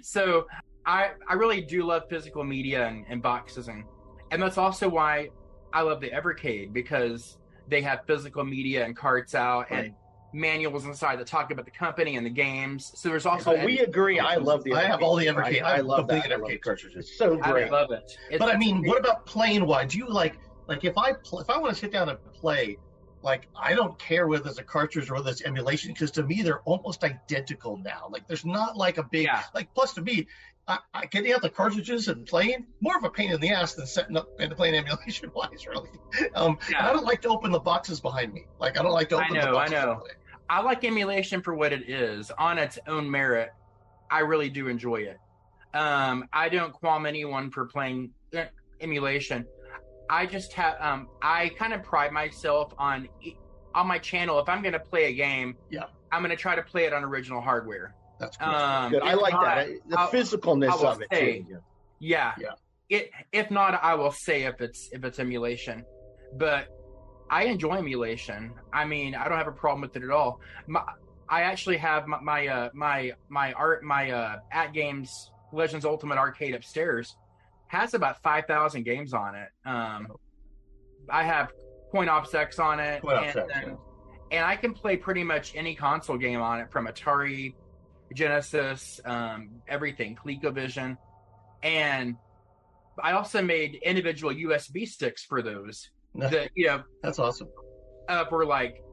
so I I really do love physical media and, and boxes and and that's also why I love the Evercade because they have physical media and cards out and manuals inside that talk about the company and the games. So there's also Oh, we agree. I love the. I have all the Evercade. I, I love the that. Evercade cartridges. It's so I great. love it. It's- But I mean, great. what about playing wise? Do you like like if I pl- if I want to sit down and play, like I don't care whether it's a cartridge or whether it's emulation because to me they're almost identical now. Like there's not like a big Yeah. like plus to me. I, I getting out the cartridges and playing more of a pain in the ass than setting up and playing emulation (laughs) wise, really. Um, and I don't like to open the boxes behind me. Like I don't like to I open the know, I know. and play. I like emulation for what it is on its own merit. I really do enjoy it. Um, I don't qualm anyone for playing eh, emulation. I just have um, I kind of pride myself on on my channel. If I'm going to play a game, Yeah. I'm going to try to play it on original hardware. That's cool. Um, Good. I like not, that. The I'll- physicalness of it say- too. Yeah. Yeah. It if not, I will say if it's if it's emulation, but I enjoy emulation. I mean, I don't have a problem with it at all. My, I actually have my my uh, my my art my uh, AtGames Legends Ultimate Arcade upstairs has about five thousand games on it. Um, I have Coin Ops on it, and, X, yeah. and I can play pretty much any console game on it from Atari, Genesis, um, everything, ColecoVision, and I also made individual USB sticks for those. That you know, That's awesome. uh, for like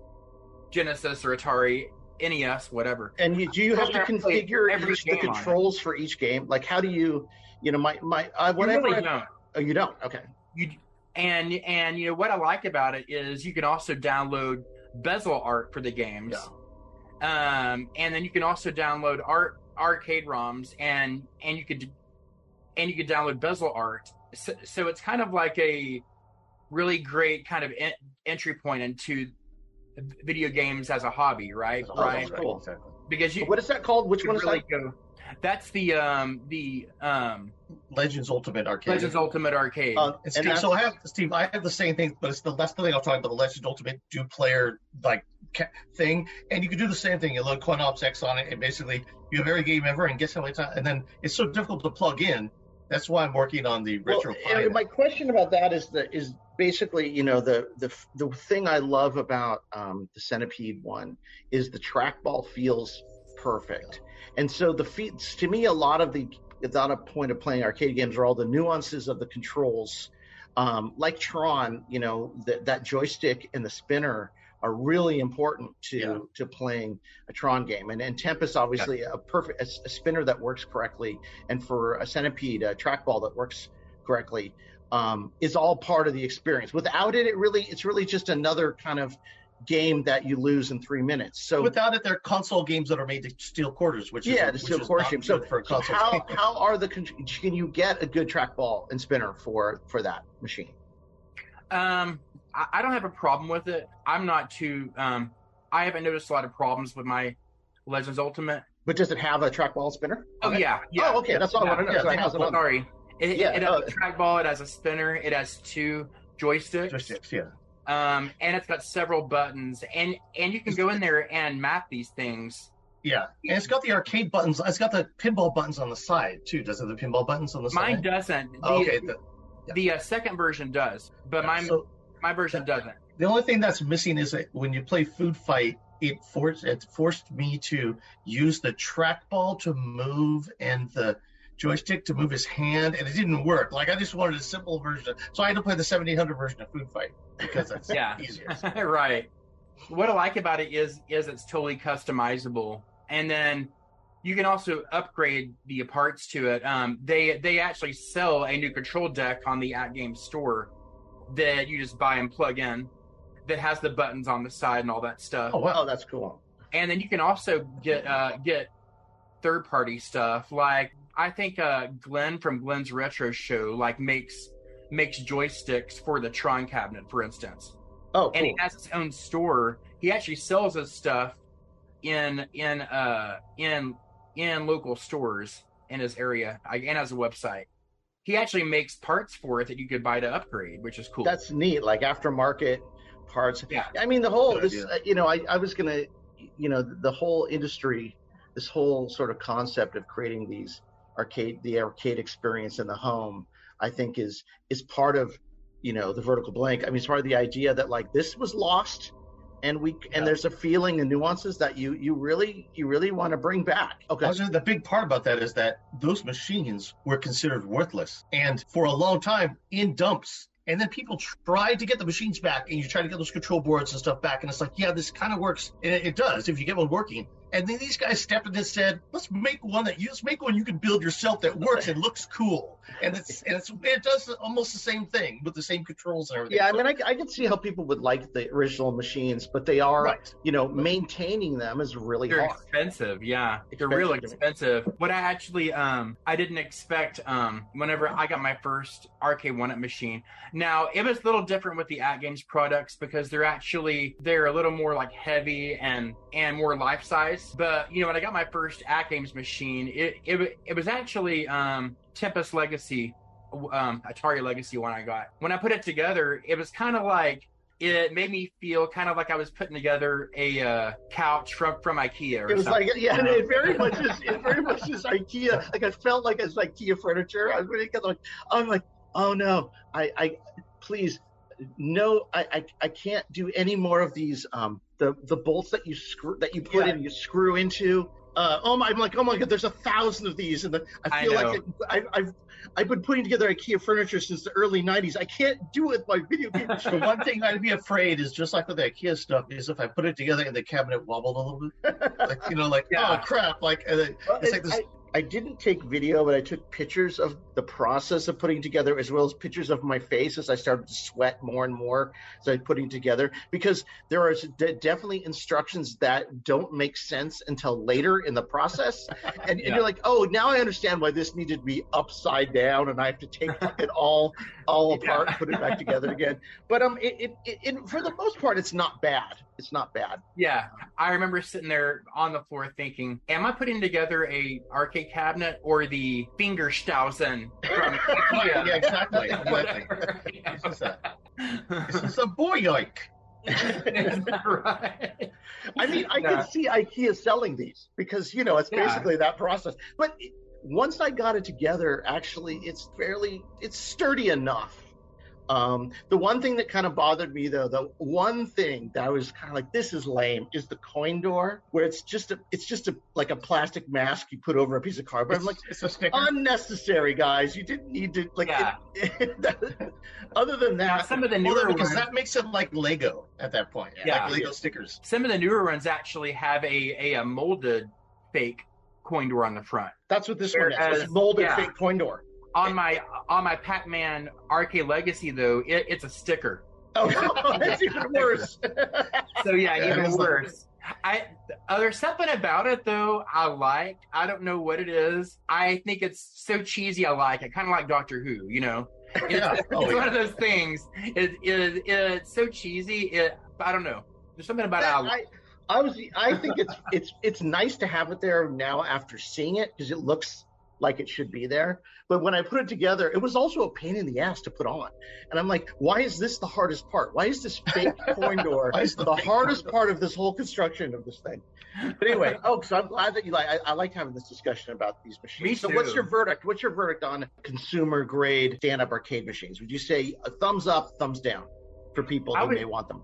Genesis or Atari, NES, whatever. And you, do you have to Those are played configure every each, the game on it. controls for each game? Like, how do you, you know, my my uh, You whatever. really I- don't. oh, you don't. Okay. You and and you know what I like about it is you can also download bezel art for the games. Um, and then you can also download art arcade ROMs and and you could and you could download bezel art. So, so it's kind of like a really great kind of en- entry point into video games as a hobby, right? Oh, right. that's cool. Exactly. Because you What is that called? Which one is really that? go. That's the um the um Legends Ultimate Arcade. Legends Ultimate Arcade. Uh, And and Steve, that's- so I have Steve, I have the same thing, but it's the that's the thing I'll talk about the Legends Ultimate two player like ca- thing, and you can do the same thing. You load Coin Ops X on it, and basically you have every game ever, and guess how many times? And then it's so difficult to plug in. That's why I'm working on the retro. and my question about that is the is basically you know the the the thing I love about um, the Centipede one is the trackball feels perfect, and so the feet to me a lot of the a point of playing arcade games are all the nuances of the controls, um, like Tron. You know that that joystick and the spinner are really important to Yeah. to playing a Tron game, and and Tempest obviously a perfect a, a spinner that works correctly, and for a Centipede a trackball that works correctly um, is all part of the experience. Without it, it really it's really just another kind of game that you lose in three minutes. So Without it, they're console games that are made to steal quarters, which yeah, is, the which steel is core not game. So, for a so console how game. how are the can you get a good trackball and spinner for for that machine? Um, I, I don't have a problem with it. I'm not too. Um, I haven't noticed a lot of problems with my Legends Ultimate. But does it have a trackball spinner? Oh yeah, yeah. Oh, okay. That's all I want to know. Yeah, So it have it. Sorry, it, Yeah, it has uh, a trackball. It has a spinner. It has two joysticks. Joysticks, yeah. Um, and it's got several buttons, and and you can go in there and map these things. Yeah, and it's got the arcade buttons. It's got the pinball buttons on the side too. Does it have the pinball buttons on the Mine side? Mine doesn't. The, Oh, okay. The, The uh, second version does, but my So- my version doesn't. The only thing that's missing is that when you play Food Fight, it forced it forced me to use the trackball to move and the joystick to move his hand, and it didn't work. Like I just wanted a simple version, so I had to play the 1700 version of Food Fight because that's Yeah. easier. (laughs) right. What I like about it is is it's totally customizable, and then you can also upgrade the parts to it. Um, they they actually sell a new control deck on the AtGame store that you just buy and plug in, that has the buttons on the side and all that stuff. Oh wow, that's cool. And then you can also get uh, get third party stuff like I think uh, Glenn from Glenn's Retro Show like makes makes joysticks for the Tron cabinet, for instance Oh, and he has his own store. He actually sells his stuff in in uh in in local stores in his area and has a website. He actually makes parts for it that you could buy to upgrade, which is cool. That's neat, like aftermarket parts. Yeah. I mean, the whole this, uh, you know, I, I was gonna, you know, the whole industry, this whole sort of concept of creating these arcade, the arcade experience in the home, I think is is part of, you know, the vertical blank. I mean, it's part of the idea that like this was lost, and we Yeah. and there's a feeling and nuances that you you really you really want to bring back. Okay. Also, the big part about that is that those machines were considered worthless, and for a long time in dumps. And then people tried to get the machines back, and you try to get those control boards and stuff back, and it's like, yeah, this kind of works, and it, it does if you get one working. And then these guys stepped in and said, let's make one that you let's make one you can build yourself that works and looks cool, and it's and it's it does almost the same thing with the same controls and everything. Yeah, I mean, I, I can see how people would like the original machines, but they are, Right. you know, maintaining them is really They're hard. expensive, yeah. They're real Expensive. expensive. What I actually um I didn't expect um whenever I got my first arcade one up machine. Now it was a little different with the AtGames products because they're actually they're a little more like heavy and and more life size. But you know when I got my first AtGames machine, it it it was actually um Tempest Legacy um Atari Legacy one I got. When I put it together, it was kind of like it made me feel kind of like I was putting together a uh, couch from from IKEA. Or It was something. like, yeah, it very much is. It very much is IKEA. Like I felt like it's IKEA furniture. I was really like, I'm like, oh no, I, I, please, no, I, I, I can't do any more of these. Um, the the bolts that you screw that you put Yeah. in, you screw into. Uh, oh my! I'm like, oh my god! There's a thousand of these, and the, I I feel like know. it, I, I've I've been putting together IKEA furniture since the early '90s. I can't do it with my video games. (laughs) The one thing I'd be afraid is just like with the IKEA stuff is if I put it together and the cabinet wobbled a little bit, (laughs) like you know, like Yeah. oh crap, like Well, it's it- like this. I, I didn't take video, but I took pictures of the process of putting together, as well as pictures of my face as I started to sweat more and more as I putting together. Because there are definitely instructions that don't make sense until later in the process, (laughs) and, and Yeah. you're like, oh, now I understand why this needed to be upside down, and I have to take (laughs) it all all apart and put it back (laughs) together again. But um, it, it, it, for the most part, it's not bad. It's not bad. Yeah, I remember sitting there on the floor thinking, "Am I putting together a arcade cabinet or the Fingerstausen from (laughs) IKEA?" yeah, exactly. (laughs) exactly. This is a, this is a boy yoink. Right? I mean, I Yeah. could see IKEA selling these because you know it's Yeah. basically that process. But once I got it together, actually, it's fairly it's sturdy enough. Um, the one thing that kind of bothered me, though, the one thing that I was kind of like, this is lame, is the coin door, where it's just a, it's just a like a plastic mask you put over a piece of cardboard. I'm like, it's a sticker. unnecessary, guys. You didn't need to like. Yeah. it- (laughs) that- other than that, some of the newer because ones, that makes it like Lego at that point. Yeah. like Lego stickers. some of the newer ones actually have a, a, a molded fake coin door on the front. that's what this one is. It's molded yeah. fake coin door. On my on my Pac-Man Arcade Legacy though, it, it's a sticker. Oh, (laughs) that's even worse. (laughs) So yeah, Yeah, even it's like- worse. I uh, there's something about it though I like. I don't know what it is. I think it's so cheesy. I like it, kind of like Doctor Who. You know, (laughs) it's, Yeah. it's Oh, one yeah. of those things. It, it, it's so cheesy. It I don't know. There's something about it. I, like. I, I was I think it's (laughs) it's it's nice to have it there now after seeing it because it looks like it should be there. But when I put it together, it was also a pain in the ass to put on. And I'm like, why is this the hardest part? Why is this fake (laughs) coin door the the hardest door? part of this whole construction of this thing? But anyway, (laughs) oh, so I'm glad that you like. I, I like having this discussion about these machines. Me so, what's your verdict? What's your verdict on consumer grade stand-up arcade machines? Would you say a thumbs up, thumbs down for people I who would- may want them?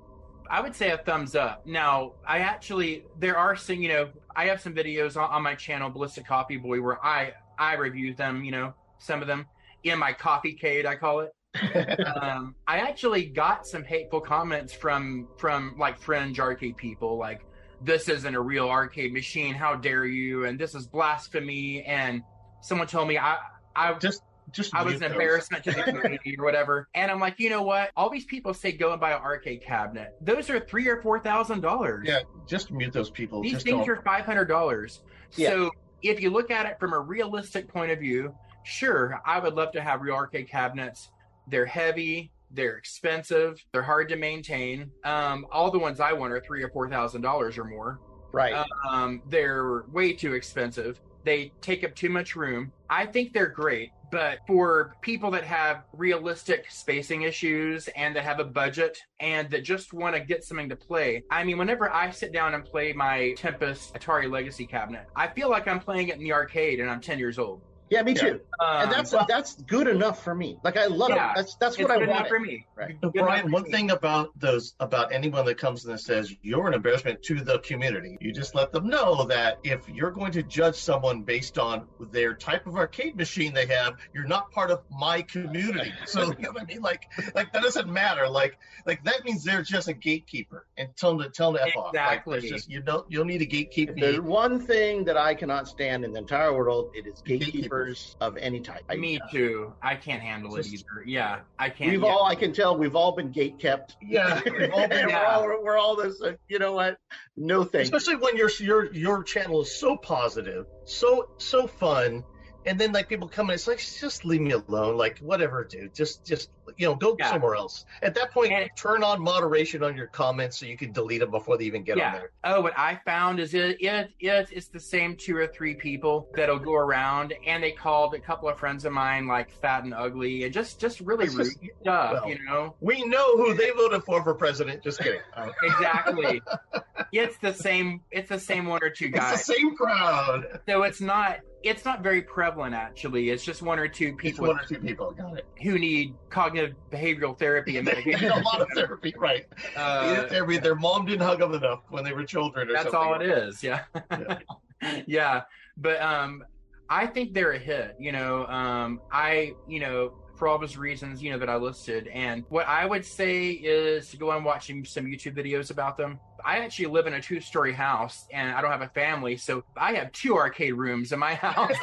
I would say a thumbs up. Now, I actually there are some, you know, I have some videos on, on my channel, Ballistik Coffee Boy, where I I review them, you know, some of them in my coffee cade, I call it. (laughs) um, I actually got some hateful comments from from like fringe arcade people, like this isn't a real arcade machine. How dare you? And this is blasphemy. And someone told me I I just just I was mute an those. embarrassment to the (laughs) community or whatever. And I'm like, you know what? All these people say go and buy an arcade cabinet. Those are three or four thousand dollars. Yeah, just mute those people. These just things don't. are five hundred dollars. Yeah. So if you look at it from a realistic point of view, sure, I would love to have real arcade cabinets. They're heavy, they're expensive, they're hard to maintain. Um, all the ones I want are three or four thousand dollars or more. Right. Um, they're way too expensive. They take up too much room. I think they're great, but for people that have realistic spacing issues and that have a budget and that just want to get something to play, I mean, whenever I sit down and play my Tempest Atari Legacy cabinet, I feel like I'm playing it in the arcade and I'm 10 years old. Yeah, me too. Um, and that's that's good enough for me. Like I love Yeah, it. That's that's it's what I good enough want. for me. Right. But Good Brian, for one me. thing about those, about anyone that comes in and says you're an embarrassment to the community, you just let them know that if you're going to judge someone based on their type of arcade machine they have, you're not part of my community. So (laughs) you know what I mean? Like, like that doesn't matter. Like, like that means they're just a gatekeeper and tell them to tell them to f off. Like, Exactly. there's just you don't you'll need to gatekeep If me. there's one thing that I cannot stand in the entire world, it is gatekeepers Gatekeepers. of any type. I- Me too. I can't handle it either. Yeah, I can't. We've yeah. all, I can tell, we've all been gate kept. Yeah, we've all been- (laughs) we're all, we're all this. Uh, you know what? No thanks. especially when your your your channel is so positive, so so fun, and then like people come in, it's like just leave me alone, like whatever, dude, just just you know go Yeah. somewhere else. At that point, And- turn on moderation on your comments so you can delete them before they even get on there. Oh, what I found is it, it it it's the same two or three people that'll go around and they called a couple of friends of mine like fat and ugly and just just really It's rude just- stuff, well, you know. We know who they voted for for president. Just kidding. Uh, (laughs) Exactly. (laughs) it's the same it's the same one or two it's the guys. same crowd. So it's not it's not very prevalent actually. It's just one or two It's people one or two people. Got it. who need cognitive behavioral therapy and They (laughs) need medication. a lot of therapy, right? Uh, therapy. Their mom didn't hug them enough when they were children, or That's all it is. Yeah. Yeah. (laughs) yeah. But um I think they're a hit, you know. Um I, you know, for all those reasons, you know, that I listed. And what I would say is to go and watch some YouTube videos about them. I actually live in a two story house and I don't have a family, so I have two arcade rooms in my (laughs) house.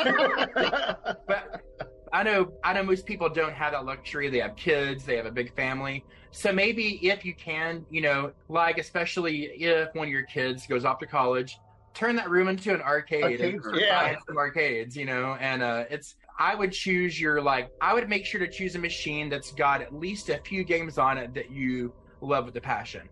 but I know I know most people don't have that luxury. They have kids, they have a big family. So maybe if you can, you know, like especially if one of your kids goes off to college, turn that room into an arcade, Arcade and. Yeah. buy some arcades, you know, and uh it's I would choose your like I would make sure to choose a machine that's got at least a few games on it that you love with a passion.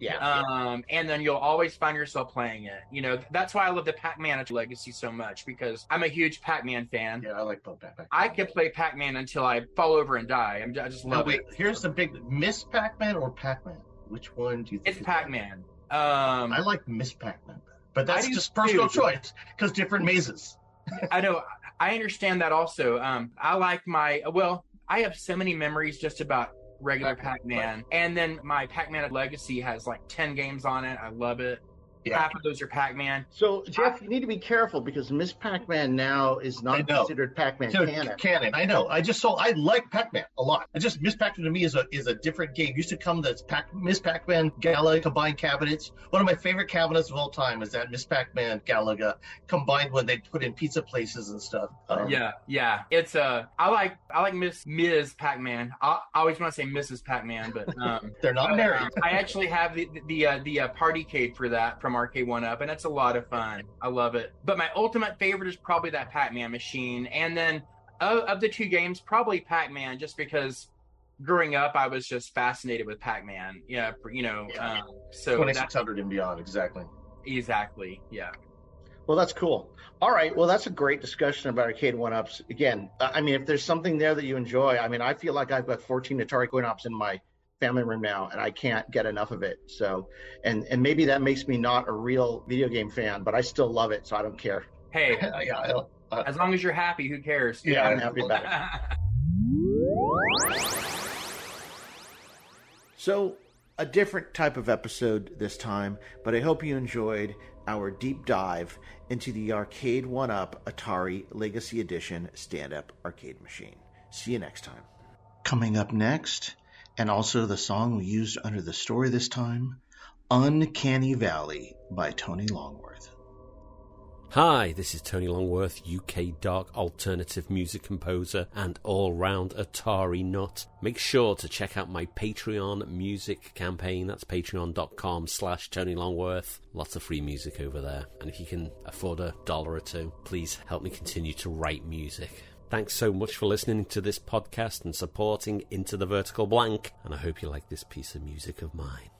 Yeah. Um, and then you'll always find yourself playing it. You know, that's why I love the Pac-Man Legacy so much because I'm a huge Pac-Man fan. Yeah, I like both Pac-Man. I could play Pac-Man until I fall over and die. I'm, I just love wait, it. here's the big Miss Pac-Man or Pac-Man? Which one do you think? It's better? Pac-Man. Um, I like Miss Pac-Man, but that's just personal too. choice because different mazes. (laughs) I know. I understand that also. Um, I like my well. I have so many memories just about regular Pac-Man, and then my Pac-Man Legacy has like ten games on it. I love it. Yeah. Half of those are Pac-Man. So Jeff, you need to be careful because Miss Pac-Man now is not considered Pac-Man So, canon. canon. I know. I just saw. I like Pac-Man a lot. I just Miss Pac-Man to me is a is a different game. Used to come that's Pac Miss Pac-Man Galaga combined cabinets. One of my favorite cabinets of all time is that Miss Pac-Man Galaga combined when they put in pizza places and stuff. Um, Yeah, yeah. It's uh, I like I like Miss Ms. Pac-Man. I, I always want to say Mrs. Pac-Man, but um, (laughs) They're not married. I actually have the the uh, the uh, Partycade for that from Arcade One Up, and it's a lot of fun. I love it. But my ultimate favorite is probably that Pac-Man machine, and then of, of the two games, probably Pac-Man, just because growing up I was just fascinated with Pac-Man. Yeah, you know. Um, so Twenty that, six hundred and beyond, exactly. exactly. Yeah. Well, that's cool. All right. Well, that's a great discussion about arcade one ups. Again, I mean, if there's something there that you enjoy, I mean, I feel like I've got 14 Atari coin ops in my family room now, and I can't get enough of it. So, and and maybe that makes me not a real video game fan, but I still love it, so I don't care. Hey, (laughs) yeah, I, as long as you're happy, who cares? Yeah, I'm happy about it. (laughs) So, a different type of episode this time, but I hope you enjoyed our deep dive into the Arcade One Up Atari Legacy Edition stand up arcade machine. See you next time. Coming up next, and also the song we used under the story this time, Uncanny Valley by Tony Longworth. Hi, this is Tony Longworth, UK dark alternative music composer and all round Atari nut. Make sure to check out my Patreon music campaign. That's patreon.com slash Tony Longworth. Lots of free music over there. And if you can afford a dollar or two, please help me continue to write music. Thanks so much for listening to this podcast and supporting Into the Vertical Blank, and I hope you like this piece of music of mine.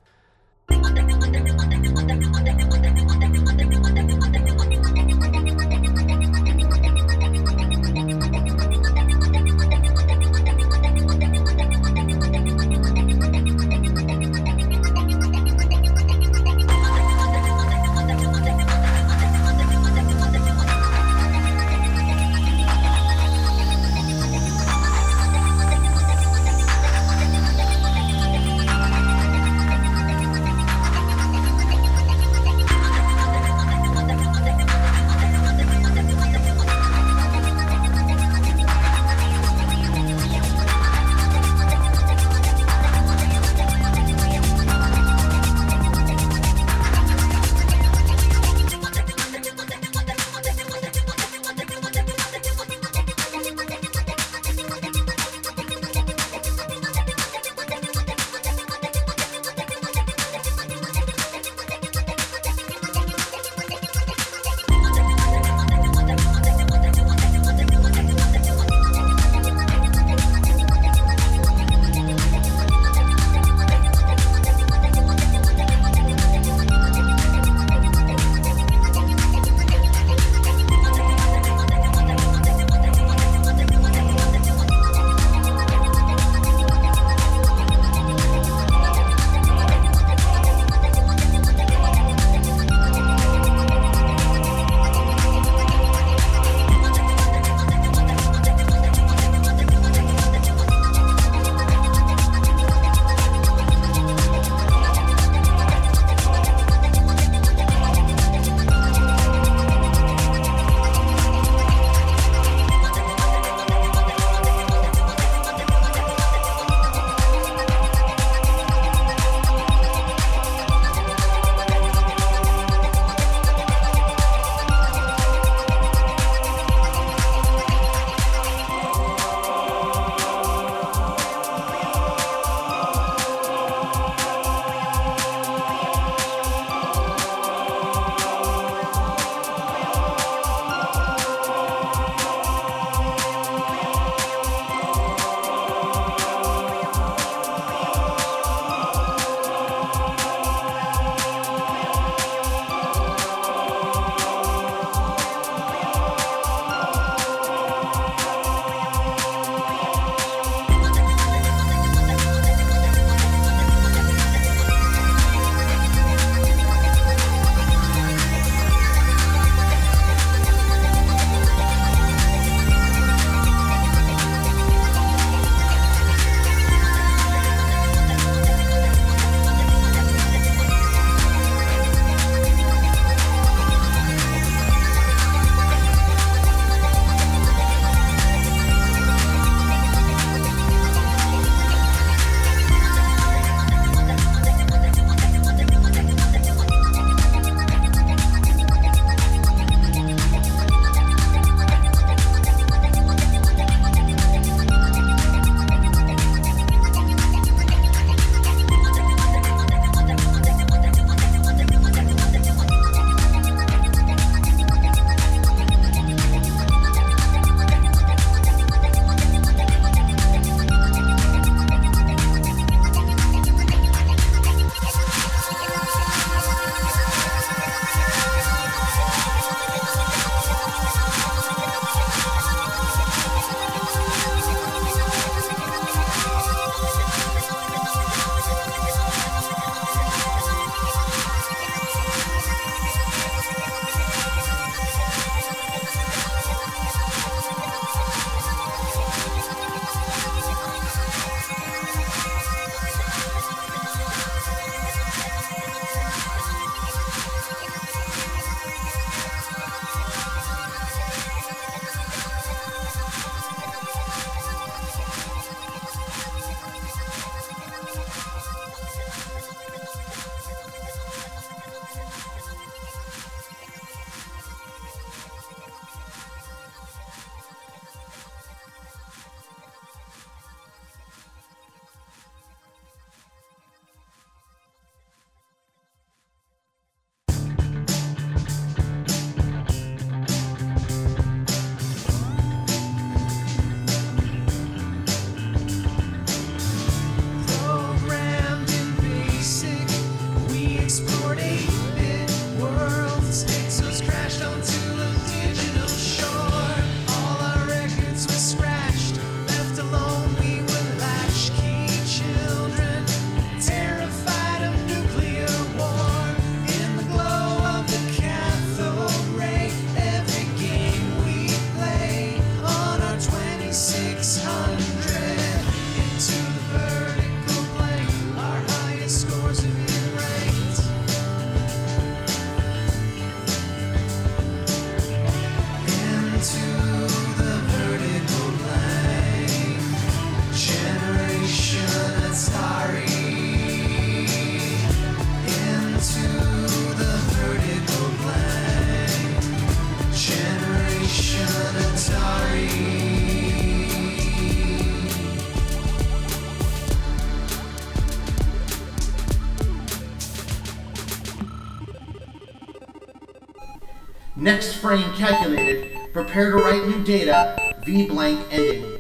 Frame calculated. Prepare to write new data. V blank ending.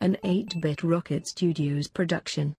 An 8-bit Rocket Studios production.